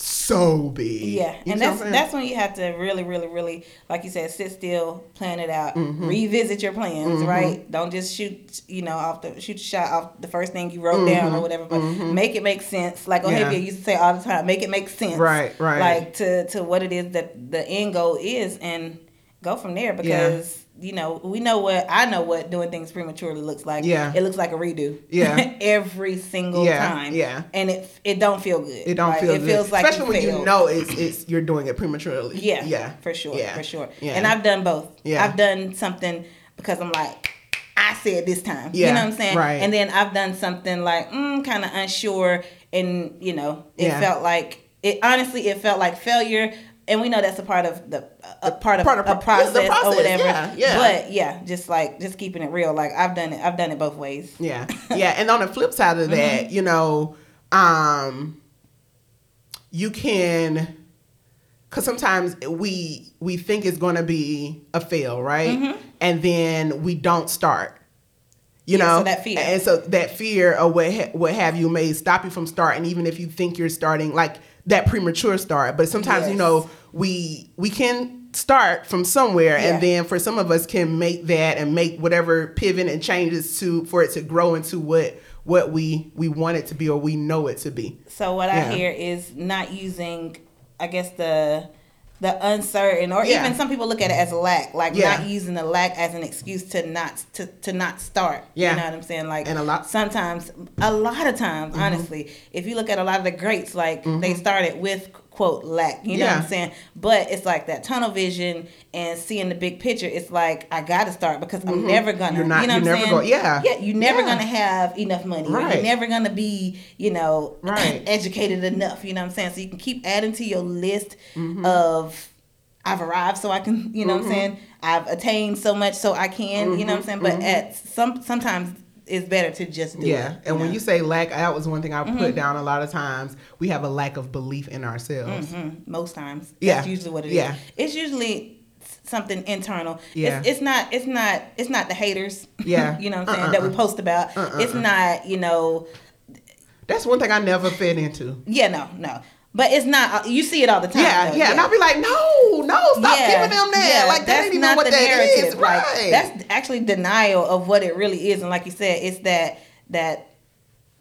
so big? Yeah, You and that's that's when you have to really, really, really, like you said, sit still, plan it out, Mm-hmm. revisit your plans. Right? Don't just shoot, you know, off the shoot your shot off the first thing you wrote down or whatever. But make it make sense. Like Mm-hmm. Yeah. Used to say all the time, make it make sense. Right, right. Like to to what it is that the end goal is, and go from there because. You know, we know what I know what doing things prematurely looks like. Yeah. it looks like a redo. Yeah. every single Yeah, time. yeah. and it it don't feel good. It don't Like, feel It good. feels like especially when you know it's it's you're doing it prematurely. Yeah, yeah, for sure, Yeah. for sure. Yeah. And I've done both. Yeah. I've done something because I'm like, I said this time. yeah, You know what I'm saying? right. And then I've done something like, mm, kind of unsure, and you know, it Yeah. felt like it. Honestly, it felt like failure. And we know that's a part of the a part of Part of- a yeah, the process, process, or whatever. yeah, yeah. But yeah, just like just keeping it real. Like I've done it. I've done it both ways. Yeah. Yeah. And on the flip side of that, Mm-hmm. you know, um, you can, because sometimes we we think it's going to be a fail, right? Mm-hmm. And then we don't start. You Yeah, know, so that fear. and so that fear or what ha- what have you may stop you from starting, even if you think you're starting like that premature start. But sometimes you know we we can start from somewhere, Yeah. and then for some of us can make that and make whatever pivot and changes to for it to grow into what what we we want it to be or we know it to be. So what Yeah. I hear is not using, I guess the the uncertain, or Yeah. even some people look at it as a lack, like Yeah. not using the lack as an excuse to not to, to not start. Yeah. you know what I'm saying? Like And a lot- Mm-hmm. sometimes, a lot of times, honestly, if you look at a lot of the greats, like they started with quote lack. You know what I'm saying? But it's like that tunnel vision and seeing the big picture. It's like I got to start because I'm never gonna. Mm-hmm. You're not- you know you're never saying? go- yeah. Yeah, you're never Yeah. gonna have enough money. Right. You're never gonna be, you know, Right. educated enough. You know what I'm saying? So you can keep adding to your list Mm-hmm. of I've arrived so I can, you know what I'm saying? I've attained so much so I can, you know what I'm saying? But at some sometimes it's better to just do Yeah, it. and when you say lack, that was one thing I Mm-hmm. put down a lot of times. We have a lack of belief in ourselves. Mhm, most times. Yeah. That's usually what it is. Yeah. It's usually something internal. Yeah. It's, it's not it's not it's not the haters. Yeah. you know what I'm saying? Uh-uh. That we post about. Uh-uh. It's not, you know, That's one thing I never fit into. yeah, no, no. But it's not. uh, You see it all the time. Yeah, though, yeah, and I'll be like, no, no, stop giving them that. like that ain't even what that is, Like, right? that's actually denial of what it really is, and like you said, it's that that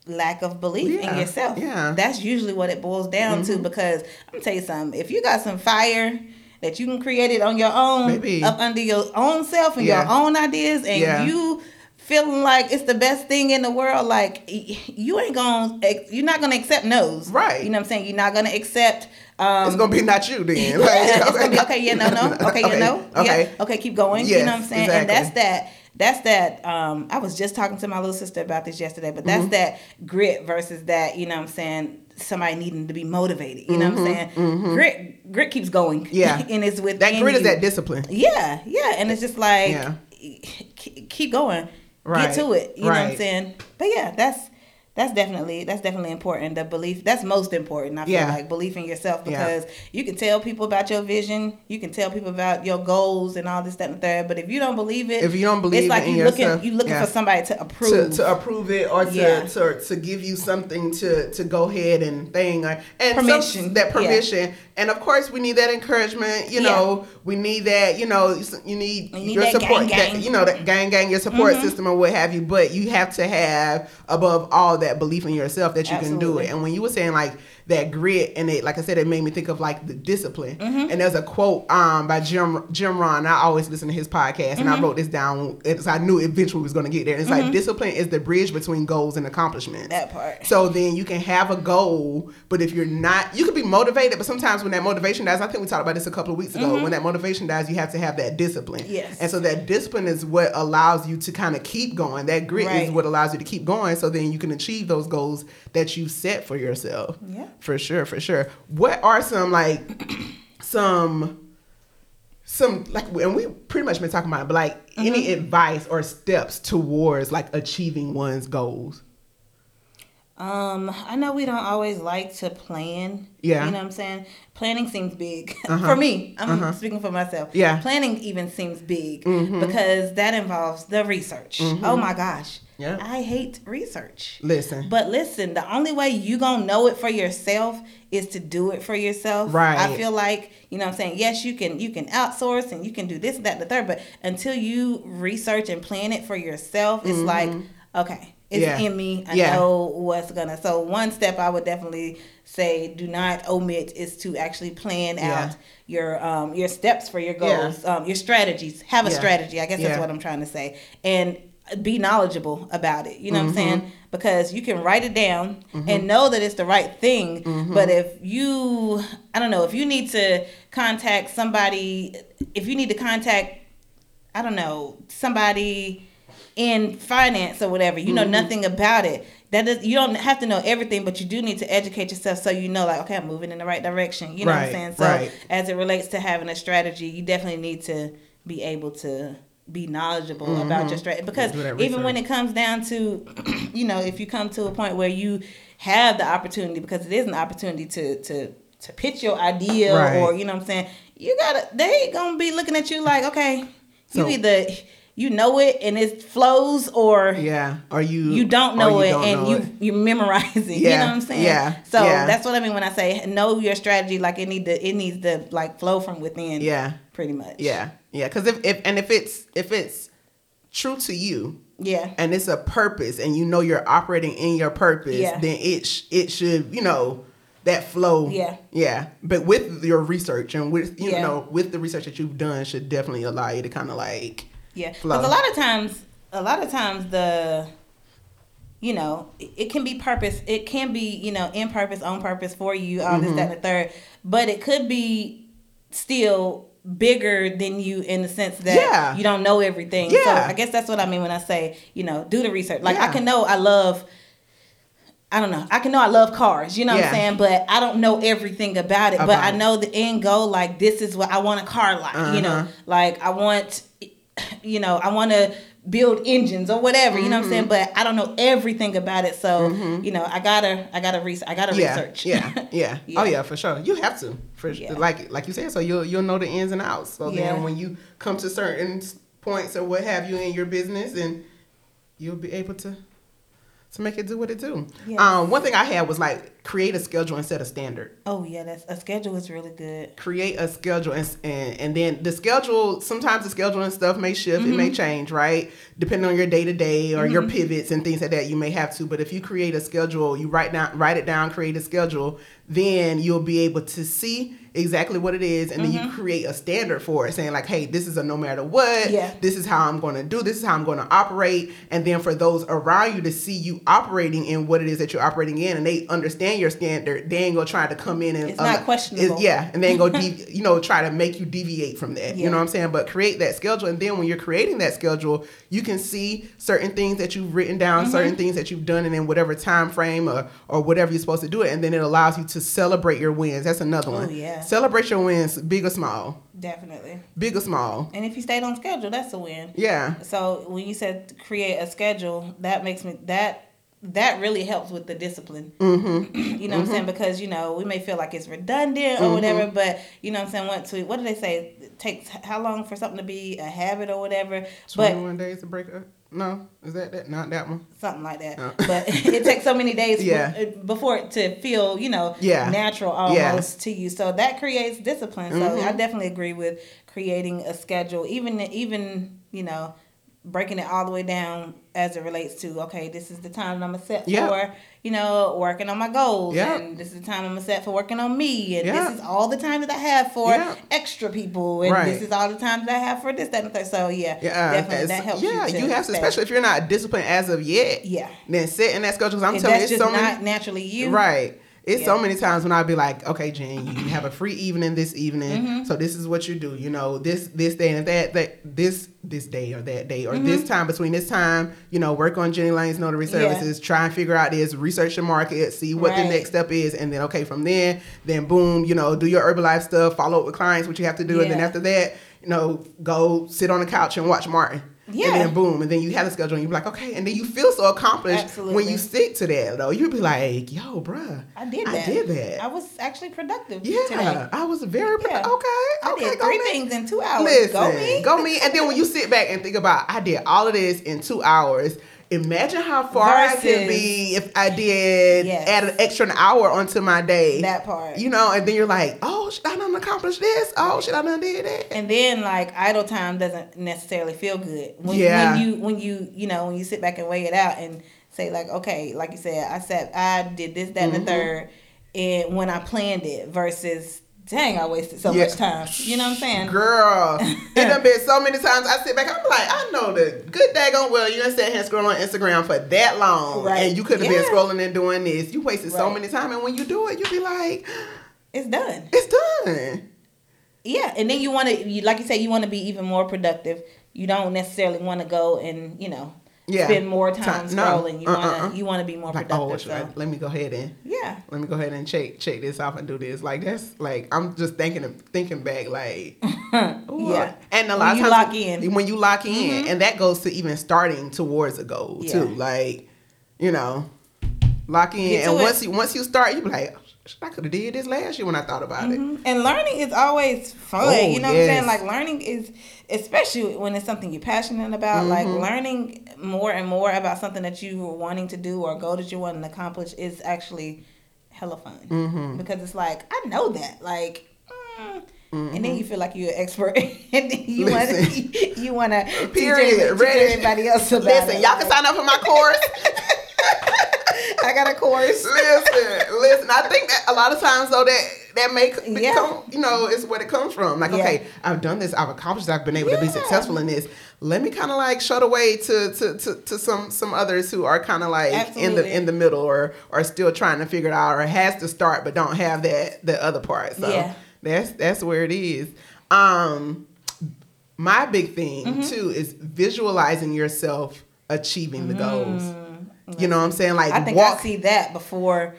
lack of belief Yeah, in yourself. yeah. Mm-hmm. that's usually what it boils down to. Because I'm gonna tell you something. If you got some fire that you can create it on your own, Maybe. up under your own self and Yeah. your own ideas, and Yeah. you feeling like it's the best thing in the world, like you ain't gonna, you're not gonna accept no's, Right. You know what I'm saying? You're not gonna accept. Um, it's gonna be not you then. Like, it's gonna be okay. Yeah, no, no. Okay, yeah, no. Okay. Yeah, okay. Keep going. you know what I'm saying? And that's that. That's that. Um, I was just talking to my little sister about this yesterday, but Mm-hmm. that's that grit versus that. You know what I'm saying? Somebody needing to be motivated. You know what I'm saying? Grit, grit keeps going. Mm-hmm, Yeah. and it's with that grit is that discipline. Yeah, yeah, and it's just like Yeah. keep going, Right, get to it. You know what I'm saying? But yeah, that's that's definitely that's definitely important. The belief that's most important. I feel Yeah. like belief in yourself Yeah. because you can tell people about your vision, you can tell people about your goals and all this that and the third. But if you don't believe it, If you don't believe it's like you looking yourself, you looking yeah. for somebody to To, approve. to approve it or to, Yeah. to to give you something to to go ahead and thing or, and some- Permission. that Yeah. permission and of course we need that encouragement you Yeah. know we need that you know you need, need your support gang, gang. Mm-hmm. that- you know that gang gang your support system or what have you but you have to have above all that belief in yourself that you can do it and when you were saying like that grit and it like I said it made me think of like the discipline Mm-hmm. and there's a quote um by Jim Jim Rohn I always listen to his podcast and I Mm-hmm. wrote this down it's I knew eventually we was going to get there it's like discipline is the bridge between goals and accomplishments That part. so then you can have a goal, but if you're not, you can be motivated. But sometimes when that motivation dies, I think we talked about this a couple of weeks ago. When that motivation dies, you have to have that discipline. Mm-hmm. Yes. And so that discipline is what allows you to kind of keep going. That grit is what allows you to keep going. So then you can achieve those goals that you set for yourself. Yeah. For sure, for sure. What are some like some some like and we pretty much been talking about it, but like Mm-hmm. any advice or steps towards like achieving one's goals? Um, I know we don't always like to plan. Yeah. You know what I'm saying? Planning seems big. Uh-huh. for me, I'm speaking for myself. Yeah. Mm-hmm. Planning even seems big because that involves the research. Oh my gosh. Yeah. I hate research. Listen. But listen, the only way you gonna know it for yourself is to do it for yourself. Right. I feel like, you know what I'm saying, yes, you can you can outsource and you can do this, and that, the third, but until you research and plan it for yourself, it's like, okay, it's Mm-hmm. Yeah. in me. I Yeah. know what's gonna so one step I would definitely say do not omit is to actually plan Yeah. out your um your steps for your goals, um your strategies. Have a strategy. I guess that's what I'm trying to say. And be knowledgeable about it. You know what I'm saying? Mm-hmm. Because you can write it down and know that it's the right thing. Mm-hmm. But if you, I don't know, if you need to contact somebody, if you need to contact, I don't know, somebody in finance or whatever, you Mm-hmm. know nothing about it. That is, you don't have to know everything, but you do need to educate yourself so you know, like, okay, I'm moving in the right direction. You know what I'm saying? So, right. as it relates to having a strategy, you definitely need to be able to be knowledgeable about your strategy because even when it comes down to you know if you come to a point where you have the opportunity because it is an opportunity to to to pitch your idea Right. or you know what i'm saying you gotta they gonna be looking at you like okay So- you either you know it and it flows or Yeah. Or you you don't know you it don't and know you it. you memorize it. You know what I'm saying? yeah, So yeah. that's what I mean when I say know your strategy. Like it need to it needs to like flow from within. Yeah. Pretty much. Yeah. Yeah. Cause if, if and if it's if it's true to you Yeah. and it's a purpose and you know you're operating in your purpose, Yeah. then it sh- it should, you know, that flow. Yeah. Yeah. But with your research and with you Yeah. know, with the research that you've done should definitely allow you to kind of like Yeah, because a lot of times, a lot of times the, you know, it, it can be purpose. It can be you know in purpose, on purpose for you, all this, that, and the third. But it could be still bigger than you in the sense that Yeah. you don't know everything. So Yeah. I guess that's what I mean when I say you know do the research. Like I can know I love. I don't know. I can know I love cars, you know what I'm saying? But I don't know everything about it. but I know the end goal, like this is what I want a car like, you know. Uh-huh. Like I want you know, I want to build engines or whatever, you know what I'm Mm-hmm. saying? But I don't know everything about it. So, you know, I gotta I gotta research I gotta yeah, research. Yeah, yeah, Yeah. Oh yeah, for sure. You have to. For Yeah. like like you said, so you'll you'll know the ins and outs. So Yeah. then when you come to certain points or what have you in your business, and you'll be able to to make it do what it do. Yes. Um, one thing I had was like create a schedule and set a standard. Oh yeah, that's a schedule is really good. Create a schedule and and, and then the schedule. Sometimes the schedule and stuff may shift. It may Mm-hmm. change, right? Depending on your day to day or your pivots and things like that. You may have to. But if you create a schedule, you write down write it down, create a schedule, then you'll be able to see exactly what it is, and then you create a standard for it, saying like, "Hey, this is a no matter what. Yeah. This is how I'm going to do. This is how I'm going to operate." And then for those around you to see you operating in what it is that you're operating in, and they understand your standard, they ain't gonna try to come in and It's not um, questionable. is- yeah, and then go dev- you know try to make you deviate from that. You know what I'm saying? But create that schedule, and then when you're creating that schedule, you can see certain things that you've written down, Mm-hmm. certain things that you've done, and in whatever time frame or or whatever you're supposed to do it, and then it allows you to celebrate your wins. That's another one. Oh, yeah. Celebrate your wins, big or small, Definitely. big or small. And if you stayed on schedule, that's a win. Yeah. So when you said create a schedule, that makes me that that really helps with the discipline. Mm-hmm. you know what I'm saying? Because you know we may feel like it's redundant or whatever, but you know what I'm saying. What to what do they say? It takes how long for something to be a habit or whatever? But 21 days to break up. No, is that that? Not that one. something like that. Uh. But it takes so many days Yeah. before it to feel, you know, Yeah. natural Yeah. almost to you. So that creates discipline. So Mm-hmm. I definitely agree with creating a schedule, even even you know breaking it all the way down as it relates to okay, this is the time that I'm gonna set Yeah. for you know working on my goals, Yeah. and this is the time I'm gonna set for working on me, and Yeah. this is all the time that I have for extra people, and Right. this is all the time that I have for this, that, and the third. So yeah, Yeah, uh, definitely that helps. Yeah, you, you, have to, especially if you're not disciplined as of yet. Yeah. Then sit in that schedule. 'cause I'm if telling you, just so many naturally you, Right. It's Yeah. so many times when I'd be like, okay, Jen, you have a free evening this evening, Mm-hmm. so this is what you do. You know, this this day and that that this this day or that day or Mm-hmm. this time between this time, you know, work on Jenny Lane's notary Yeah. services, try and figure out this, research the market, see what the next step is, and then okay, from there, then boom, you know, do your Herbalife stuff, follow up with clients, what you have to do, and then after that, you know, go sit on the couch and watch Martin. Yeah. And then boom, and then you have a schedule and you're like, okay, and then you feel so accomplished when you stick to that though. You'd be like, yo, bruh. I did that. I did that. I was actually productive yeah. today. I was very pro- Yeah. okay. I okay, did three me. things in two hours. Listen, go me. Go me. And then when you sit back and think about I did all of this in two hours. Imagine how far I could be if I did Yes. add an extra an hour onto my day. That part. You know, and then you're like, oh, should I done accomplish this? Oh, should I done did that? And then like idle time doesn't necessarily feel good when, Yeah. when you when you you know when you sit back and weigh it out and say like okay like you said I said I did this that Mm-hmm. and the third and when I planned it versus dang I wasted so Yeah. much time you know what I'm saying Girl, it done been so many times I sit back, I'm like, I know the good day daggone well you done sat here scrolling on Instagram for that long. Right. And you could have Yeah. been scrolling and doing this. You wasted so many time. And when you do it, you be like, it's done it's done. yeah and then you want to you like you said you want to be even more productive you don't necessarily want to go and you know Yeah. spend more time Time- no. scrolling you want to Uh-uh-uh. you want to be more Like, productive oh, should I, so let me go ahead and yeah let me go ahead and check check this off and do this. Like that's like I'm just thinking of thinking back like. Yeah. And a When lot you of times lock in. Mm-hmm. when you lock in, and that goes to even starting towards a goal Yeah. too. Like you know, lock in, and it. once you once you start, you be like, I could have did this last year when I thought about it. And learning is always fun. Oh, you know yes. what I'm saying? Like learning is especially when it's something you're passionate about, like Mm-hmm. learning more and more about something that you were wanting to do or a goal that you want to accomplish is actually hella fun. Mm-hmm. Because it's like, I know that. Like mm. and then you feel like you're an expert, and you want Mm-hmm. To you want to teach, Period. everybody, teach Ready. everybody else about Listen, it. y'all can sign up for my course. I got a course. listen, listen. I think that a lot of times though that that Yeah. become you know is what it comes from. Like, Yeah. okay, I've done this, I've accomplished, I've been able to be successful in this. Let me kind of like show the way to to, to to some some others who are kind of like in the in the middle or are still trying to figure it out or has to start but don't have that the other part. So Yeah. that's that's where it is. Um, my big thing Mm-hmm. too is visualizing yourself achieving the goals. You know what I'm saying? Like. I think walk I see that before.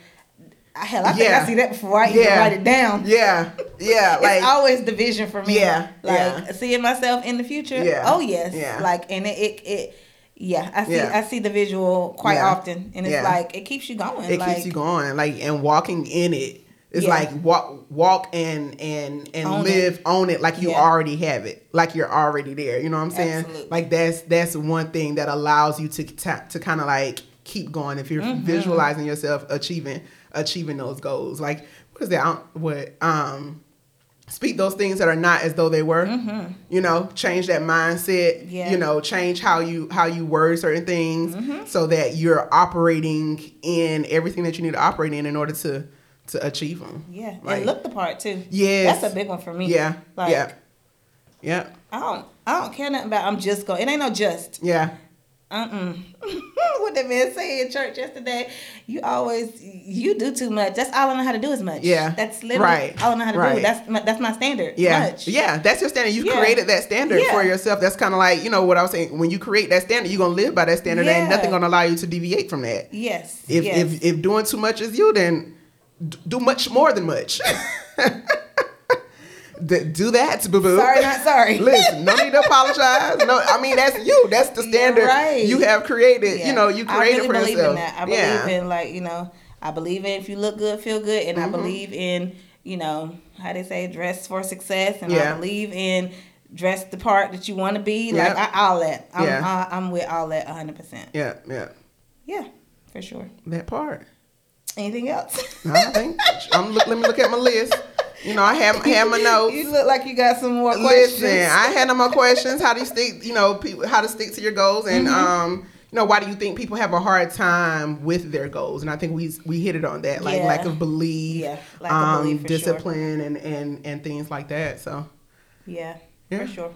I hell, I think I see that before I even Yeah. write it down. Yeah, yeah, like it's always the vision for me. Yeah, like yeah. seeing myself in the future. Yeah, Oh yes. yeah. Like and it, it, it yeah, I see Yeah. I see the visual quite Yeah. often, and it's Yeah. like it keeps you going. it like, keeps you going, like and walking in it. It's Yeah. like walk, walk and and and Own live, it. own it like you Yeah. already have it, like you're already there. You know what I'm saying? Absolutely. Like that's that's one thing that allows you to ta- to kind of like keep going if you're Mm-hmm. visualizing yourself achieving achieving those goals. Like what is that? I What um. Speak those things that are not as though they were. You know, change that mindset. Mm-hmm. Yeah. You know, change how you how you word certain things Mm-hmm. so that you're operating in everything that you need to operate in in order to to achieve them. Yeah, Like- and look the part too. yeah that's a big one for me. Yeah. like yeah. Yeah. I don't I don't care nothing about. I'm just going. It ain't no just. Yeah. Uh-uh. what that man say in church yesterday? You always you do too much. That's all I know how to do is much. Yeah. that's literally Right. all I know how to Right. do. That's my, that's my standard. Yeah. much. Yeah. That's your standard. You've Yeah. created that standard Yeah. for yourself. That's kind of like, you know, what I was saying. When you create that standard, you're going to live by that standard. and Yeah. Ain't nothing going to allow you to deviate from that. Yes. If, yes. if, if doing too much is you, then do much more than much. Do that, boo boo. sorry, not sorry. Listen, no need to apologize. No, I mean that's you. That's the standard right. you have created. Yeah. You know, you I created really for believe yourself. in that. I believe yeah. in like you know. I believe in if you look good, feel good, and Mm-hmm. I believe in you know how they say dress for success, and Yeah. I believe in dress the part that you want to be. Like I, all that. I'm, Yeah. I, I'm with all that 100. percent yeah, yeah, Yeah, for sure. that part. Anything else? I think I'm. Let me look at my list. You know, I have have my notes. you look like you got some more questions. Listen, I had no more questions. How do you stick? You know, people, how to stick to your goals, and Mm-hmm. um, you know, why do you think people have a hard time with their goals? And I think we we hit it on that, like Yeah. lack of belief, Yeah, lack of um, belief for sure. discipline, and and and things like that. So yeah. For sure.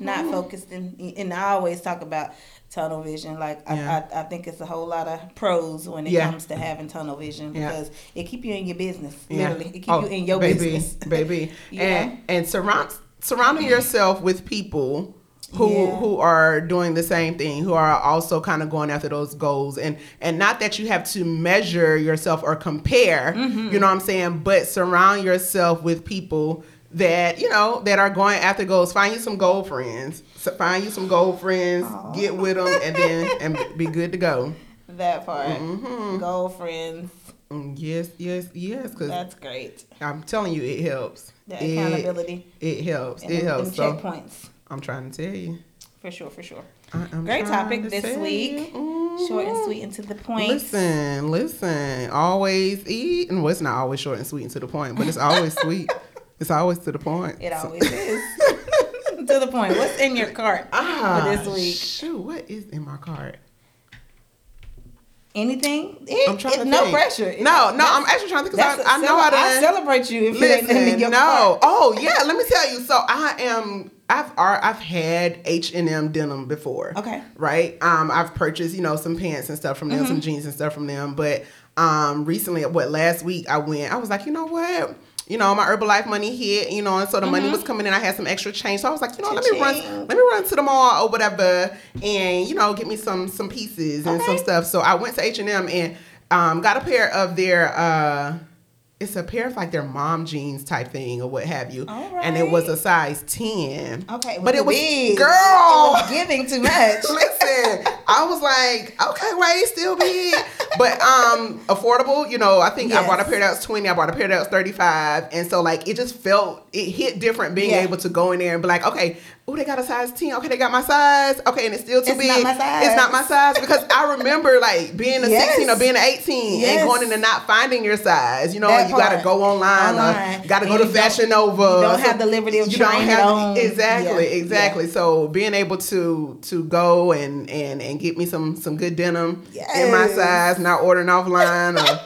Not focused in, and I always talk about tunnel vision. Like Yeah. I, I, I think it's a whole lot of pros when it Yeah. comes to having tunnel vision Yeah. because it keep you in your business. Yeah. Literally, it keep Oh, you in your baby, business. baby, and know? and surround surrounding yourself with people who Yeah. who are doing the same thing, who are also kind of going after those goals, and and not that you have to measure yourself or compare, Mm-hmm. you know what I'm saying, but surround yourself with people that you know that are going after goals. Find you some goal friends. So find you some goal friends, get with them, and then and be good to go. That part, Mm-hmm. goal friends. Mm, Yes, yes, yes. Because That's great. I'm telling you, it helps. The It- accountability. It, helps. And it them, helps. them So checkpoints. I'm trying to tell you. For sure, for sure. I, Great topic to this week. Short and sweet and to the point. Listen, listen. Always eat, and well, it's not always short and sweet and to the point, but it's always sweet. It's always to the point. It always is. to the point. What's in your cart ah, for this week? Shoot, what is in my cart? Anything? It, I'm trying it- to no think. pressure. It- No, no, I'm actually trying to think because I, I know how to I celebrate you if it ain't Listen, in your no. cart. Oh yeah, let me tell you. So I am. I've I've had H and M denim before. Okay. Right. Um, I've purchased you know some pants and stuff from them, Mm-hmm. some jeans and stuff from them. But um, recently, what last week I went. I was like, you know what. You know, my Herbalife money hit, you know, and so the money was coming in. I had some extra change. So I was like, you know, let me run Mm-hmm. Let me run to the mall or whatever and, you know, get me some some pieces and some stuff. So I went to H&M and um, got a pair of their uh it's a pair of like their mom jeans type thing or what have you. And it was a size 10. Okay, But it was big. girl. It was giving too much. Listen, I was like, okay, wait, still big, but um, affordable. You know, I think I bought a pair that was twenty. I bought a pair that was thirty five, and so like it just felt it hit different being Yeah. able to go in there and be like, okay, oh, they got a size ten. Okay, they got my size. Okay, and it's still too It's big. not my size. It's not my size because I remember like being a Yes. sixteen or being an eighteen Yes. and going in and not finding your size. You know, That you got to go online. Online. Or got to go to Fashion Nova. you don't have the liberty of you don't trying it have-. Exactly, Yeah, exactly. yeah. So being able to to go and and and get me some some good denim in my size, not ordering offline or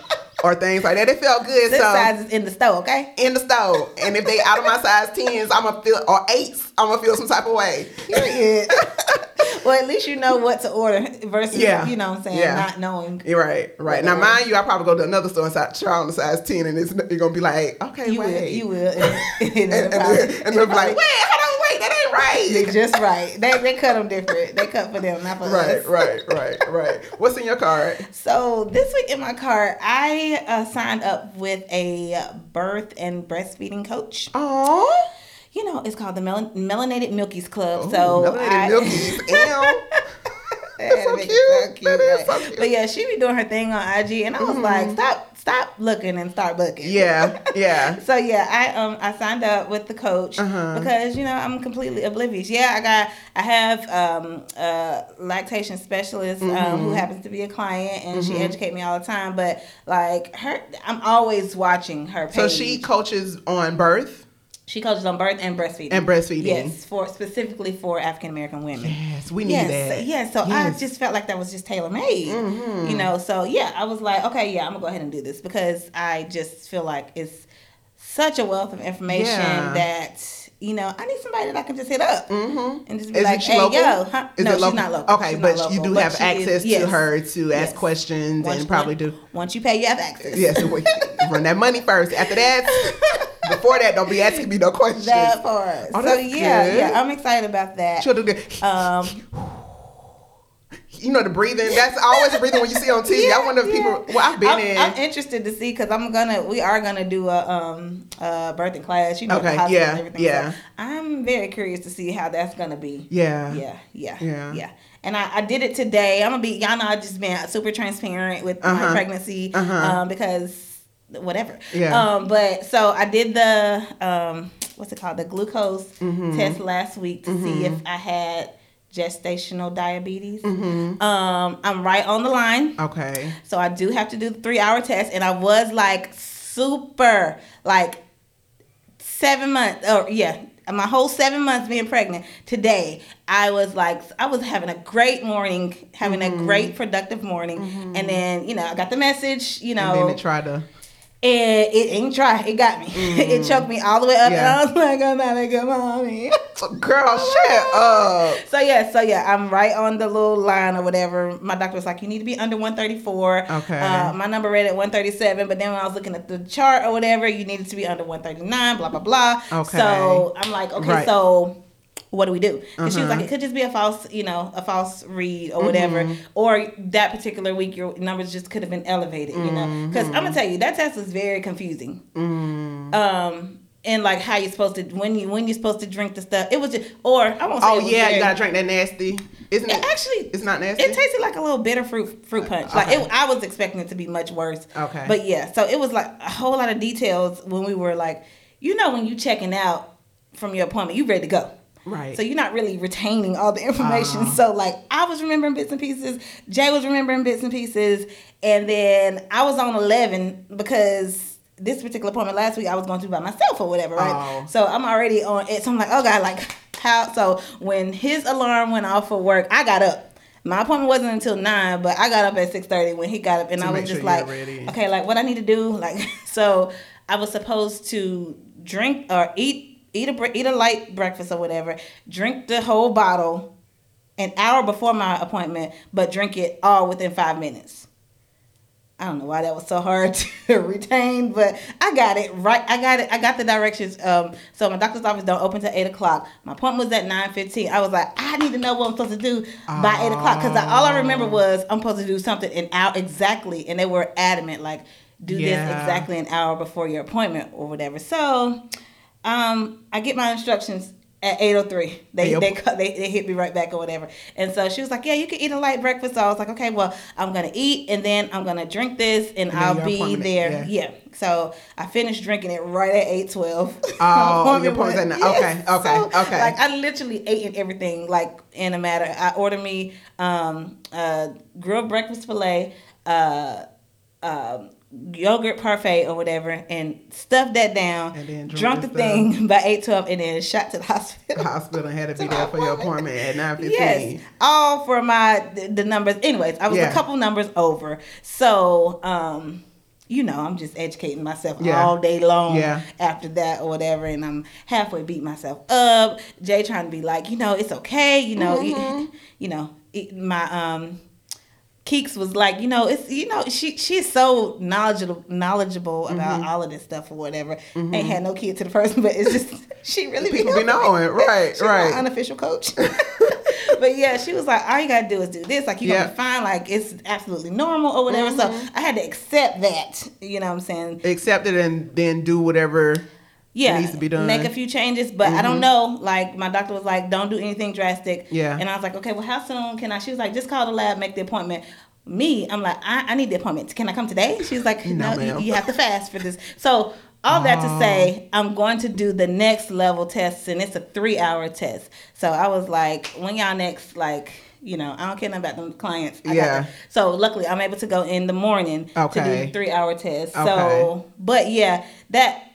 or things like that. It felt good. This so size is in the store, okay? in the store, and if they out of my size tens, I'm gonna feel or eights, I'm gonna feel some type of way. Well, at least you know what to order versus, Yeah. you know what I'm saying, Yeah. not knowing. You're right, right. Now, mind you, I probably go to another store and start try on the size ten, and it's you're gonna be like, okay, You will, you will. And, and, and, and, and they'll be like, wait, hold on, wait, that ain't right. They right. just right. They they cut them different. They cut for them, not for Right, us. right, right, right. What's in your card? So this week in my cart, I uh, signed up with a birth and breastfeeding coach. Oh. You know, it's called the Mel- Melanated Milkies Club. Ooh, so melanated I, milkies. That's so cute. That so cute. But yeah, she be doing her thing on IG, and I was like, stop, stop looking and start booking. Mm-hmm. Yeah, yeah. So yeah, I um I signed up with the coach Uh-huh. because you know I'm completely oblivious. Yeah, I got I have um a lactation specialist um, Mm-hmm. who happens to be a client and she educate me all the time. But like her, I'm always watching her page. So she coaches on birth she coaches on birth and breastfeeding and breastfeeding. Yes, for specifically for African American women. Yes, we need Yes, that. yeah. So Yes. Mm-hmm. I just felt like that was just tailor made, you know. So yeah, I was like, okay, yeah, I'm gonna go ahead and do this because I just feel like it's such a wealth of information Yeah. that you know I need somebody that I can just hit up Mm-hmm. and just be Is like, she hey, local? yo, huh? Is no, it she's not local. Okay, She's but not you do but have she is- access to yes. her to ask Yes. questions Once- and probably do. Once you pay, you have access. Yes, run that money first. After that, before that, don't be asking me no questions. That part. Oh, so yeah, good. yeah, I'm excited about that. She'll do the, Um, you know, the breathing. That's always the breathing when you see on TV. I wonder if people. Well, I've been I'm, in. I'm interested to see because I'm gonna we are gonna do a um a birthing class, you know, Okay, yeah, and everything. yeah. So I'm very curious to see how that's gonna be. yeah. Yeah, yeah, Yeah. yeah. And I, I did it today. I'm gonna be y'all know I just been super transparent with Uh-huh. my pregnancy Uh-huh. um because whatever. Yeah. Um but so I did the um what's it called the glucose Mm-hmm. test last week to see if I had gestational diabetes. Mm-hmm. Um I'm right on the line. Okay. So I do have to do the three hour test, and I was like super, like seven months, or yeah, my whole seven months being pregnant. Today, I was like, I was having a great morning, having Mm-hmm. a great productive morning, and then you know I got the message, you know, And then it tried to. And it ain't dry. It got me. it choked me all the way up. Yeah. and I was like, I'm not a good mommy. Girl, shut up. So yeah, so yeah, I'm right on the little line or whatever. My doctor was like, you need to be under 134. Okay. Uh, my number read at 137, but then when I was looking at the chart or whatever, you needed to be under 139. Blah blah blah. Okay. So I'm like, okay, Right. so what do we do? Because she was Uh-huh. like, it could just be a false, you know, a false read or whatever, Mm-hmm. or that particular week your numbers just could have been elevated, you know. Because I'm Mm-hmm. gonna tell you that test was very confusing. Mm. Um. And like how you're supposed to when you when you're supposed to drink the stuff, it was just or I won't say. Oh yeah, very- you gotta drink that nasty. Isn't it? it actually it's not nasty. it tasted like a little bitter fruit fruit punch. Like Okay. it, I was expecting it to be much worse. Okay. But yeah, so it was like a whole lot of details when we were like, you know, when you checking out from your appointment, you ready to go. Right. So you're not really retaining all the information. Uh-huh. So like I was remembering bits and pieces. Jay was remembering bits and pieces, and then I was on eleven because this particular appointment last week I was going to by myself or whatever, right? Oh. So I'm already on it. So I'm like, oh god, like how? So when his alarm went off for work, I got up. My appointment wasn't until nine, but I got up at six thirty when he got up, and To I was just sure like, okay, like what I need to do, like so I was supposed to drink or eat eat a eat a light breakfast or whatever, drink the whole bottle an hour before my appointment, but drink it all within five minutes. I don't know why that was so hard to retain, but I got it right. I got it. I got the directions. Um, so my doctor's office don't open till eight o'clock. My appointment was at nine fifteen. I was like, I need to know what I'm supposed to do by eight o'clock because all I remember Oh. was I'm supposed to do something an hour exactly, and they were adamant like do this exactly an hour before your appointment or whatever. So, um, I get my instructions at eight oh three. They Yep. they cut they, they hit me right back or whatever. And so she was like, Yeah, you can eat a light breakfast. So I was like, Okay, well, I'm gonna eat and then I'm gonna drink this and, then I'll be there. yeah. Yeah. So I finished drinking it right at eight twelve. Oh, your nine. Okay, okay, okay. Like I literally ate and everything like in a matter. I ordered me um uh grilled breakfast fillet, uh um yogurt parfait or whatever and stuffed that down And then drunk drunk the the thing by 8 12 and then shot to the hospital The Hospital had to be To my there for your appointment. appointment at nine fifteen. Yes, all for my the, the numbers. Anyways, I was Yeah. a couple numbers over. So, um, you know, I'm just educating myself Yeah. all day long Yeah. after that or whatever, and I'm halfway beat myself up. Jay trying to be like, you know, it's okay. You know, Mm-hmm. it- you know, it, my um. Keeks was like, you know, it's you know, she she's so knowledgeable knowledgeable about Mm-hmm. all of this stuff or whatever. Ain't had no kid to the person, but it's just she really People be knowing, right, She's my right. unofficial coach. but yeah, she was like, all you gotta do is do this. Like you're Yeah. gonna be fine. Like it's absolutely normal or whatever. So I had to accept that. You know what I'm saying? Accept it and then do whatever Yeah, needs to be done. Mm-hmm. Make a few changes, but I don't know. Like my doctor was like, don't do anything drastic. Yeah. And I was like, okay, well, how soon can I? She was like, just call the lab, make the appointment. Me, I'm like, I, I need the appointment. Can I come today? She was like, No, no, you, you have to fast for this. So all that to say, I'm going to do the next level test, and it's a three hour test. So I was like, when y'all next, like, you know, I don't care nothing about them clients. I got Yeah. So luckily, I'm able to go in the morning to do the three hour test. Okay. So, but yeah, that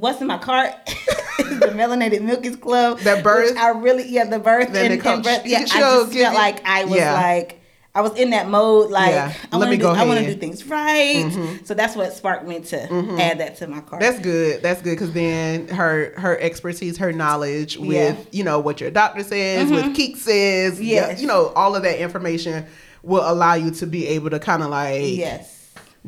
what's in my cart the melanated milkies club. That birth? I really yeah the birth Then and, comes- and. Yeah, I just felt like I was Yeah. like. I was in that mode, like Yeah. I want to do, I want to do things right. Mm-hmm. So that's what sparked me to mm-hmm. add that to my cart. That's good. That's good because then her her expertise, her knowledge with you know what your doctor says, with mm-hmm. Keek says, yeah, Yes. you know all of that information will allow you to be able to kind of like yes,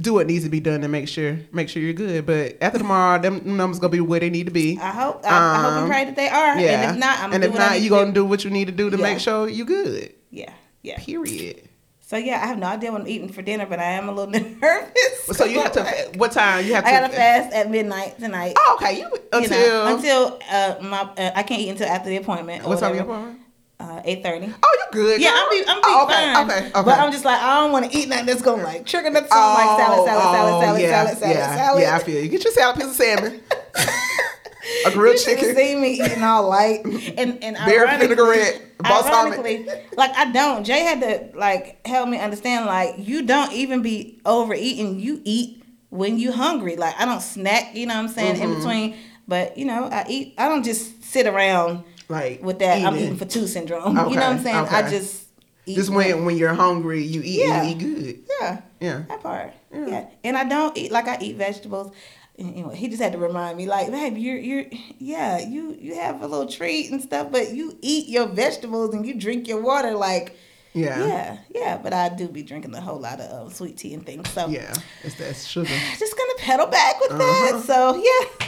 do what needs to be done to make sure make sure you're good. But after tomorrow, them numbers gonna be where they need to be. I hope. I, I hope Um, and pray that they are. yeah, And if not, I'm and if do not, you to gonna do what you need to do to Yeah. make sure you good. Yeah, yeah. Period. So yeah, I have no idea what I'm eating for dinner, but I am a little nervous. So you have to. What time you have to? I gotta fast at midnight tonight. Oh, okay. You you until know, until uh, my uh, I can't eat until after the appointment. what time your appointment? Uh, eight thirty. Oh, you good? Yeah, girl. I'm be, I'm be Oh, okay, fine. okay, okay. But I'm just like I don't want to eat nothing that's gonna like trigger the tongue like salad, salad, salad, salad, Oh, yeah, salad, salad, yeah, salad. Yeah, I feel you. Get your salad, piece of salmon, a grilled You chicken, seen me eating all light and and ironically- vinaigrette. Ironically, like I don't. Jay had to like help me understand. Like you don't even be overeating. You eat when you hungry. Like I don't snack. You know what I'm saying Mm-hmm. in between. But you know I eat. I don't just sit around Like with that. I'm eating. eating for two syndrome. you know what I'm saying? I just eat. Just when when you're hungry, you eat Yeah. and you eat good. Yeah. Yeah. That part. Yeah. And I don't eat like I eat vegetables. anyway, he just had to remind me, like, babe, you're you're yeah, you you have a little treat and stuff, but you eat your vegetables and you drink your water, like. Yeah. Yeah, yeah, but I do be drinking a whole lot of uh, sweet tea and things. So Yeah, it's that sugar. just gonna pedal back with Uh-huh. that. So yeah,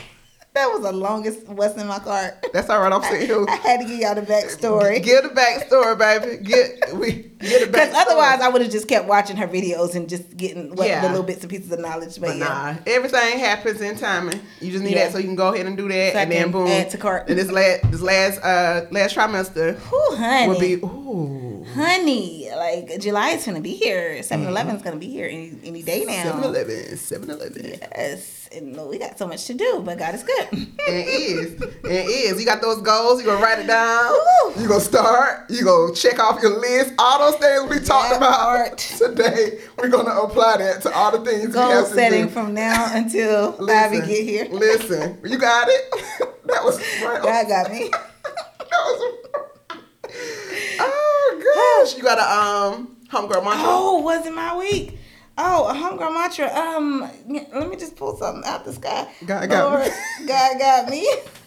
that was the longest what's in my cart. That's all right. I'm sitting here. I had to give y'all the backstory. Get the backstory, baby. Get we get the Because backstory. otherwise, I would have just kept watching her videos and just getting what, Yeah. the little bits and pieces of knowledge. But, But yeah, nah, everything happens in timing. You just need Yeah. that so you can go ahead and do that, and then boom, add to cart. And this last this last uh last trimester Ooh, honey, will be ooh honey, like July is gonna be here. 7 Eleven is mm-hmm. gonna be here any any day now. 7-Eleven, 7-Eleven. Yes, and we got so much to do, but God is good. it is, it is. You got those goals, you gonna write it down. Woo. You gonna start. You gonna check off your list. All those things we talked That about part. today. We're gonna apply that to all the things we Goal have to setting from now until Ivy get here. Listen, you got it. that was right. God got me. That was. Oh gosh, you got a um homegirl mantra. Oh, was it my week? Oh, a homegirl mantra. Um, let me just pull something out the sky. God got me. God got me.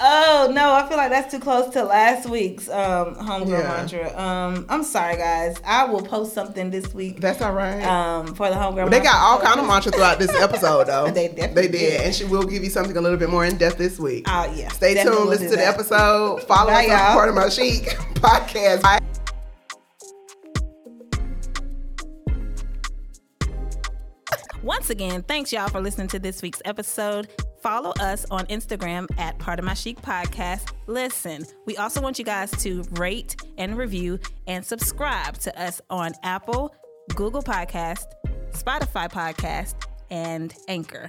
oh no, I feel like that's too close to last week's um homegirl Yeah. mantra. Um, I'm sorry guys. I will post something this week. That's all right. Um, for the homegirl. Mantra they got all kind of mantras throughout this episode, though. They definitely they did, did. and she will give you something a little bit more in depth this week. Oh yeah. Stay definitely tuned. Listen do to the that. episode. Follow Bye, us on y'all. Part of My Chic podcast. Bye. Once again, thanks y'all for listening to this week's episode. Follow us on Instagram at Part of My Chic Podcast. Listen, we also want you guys to rate and review and subscribe to us on Apple, Google Podcast, Spotify Podcast, and Anchor.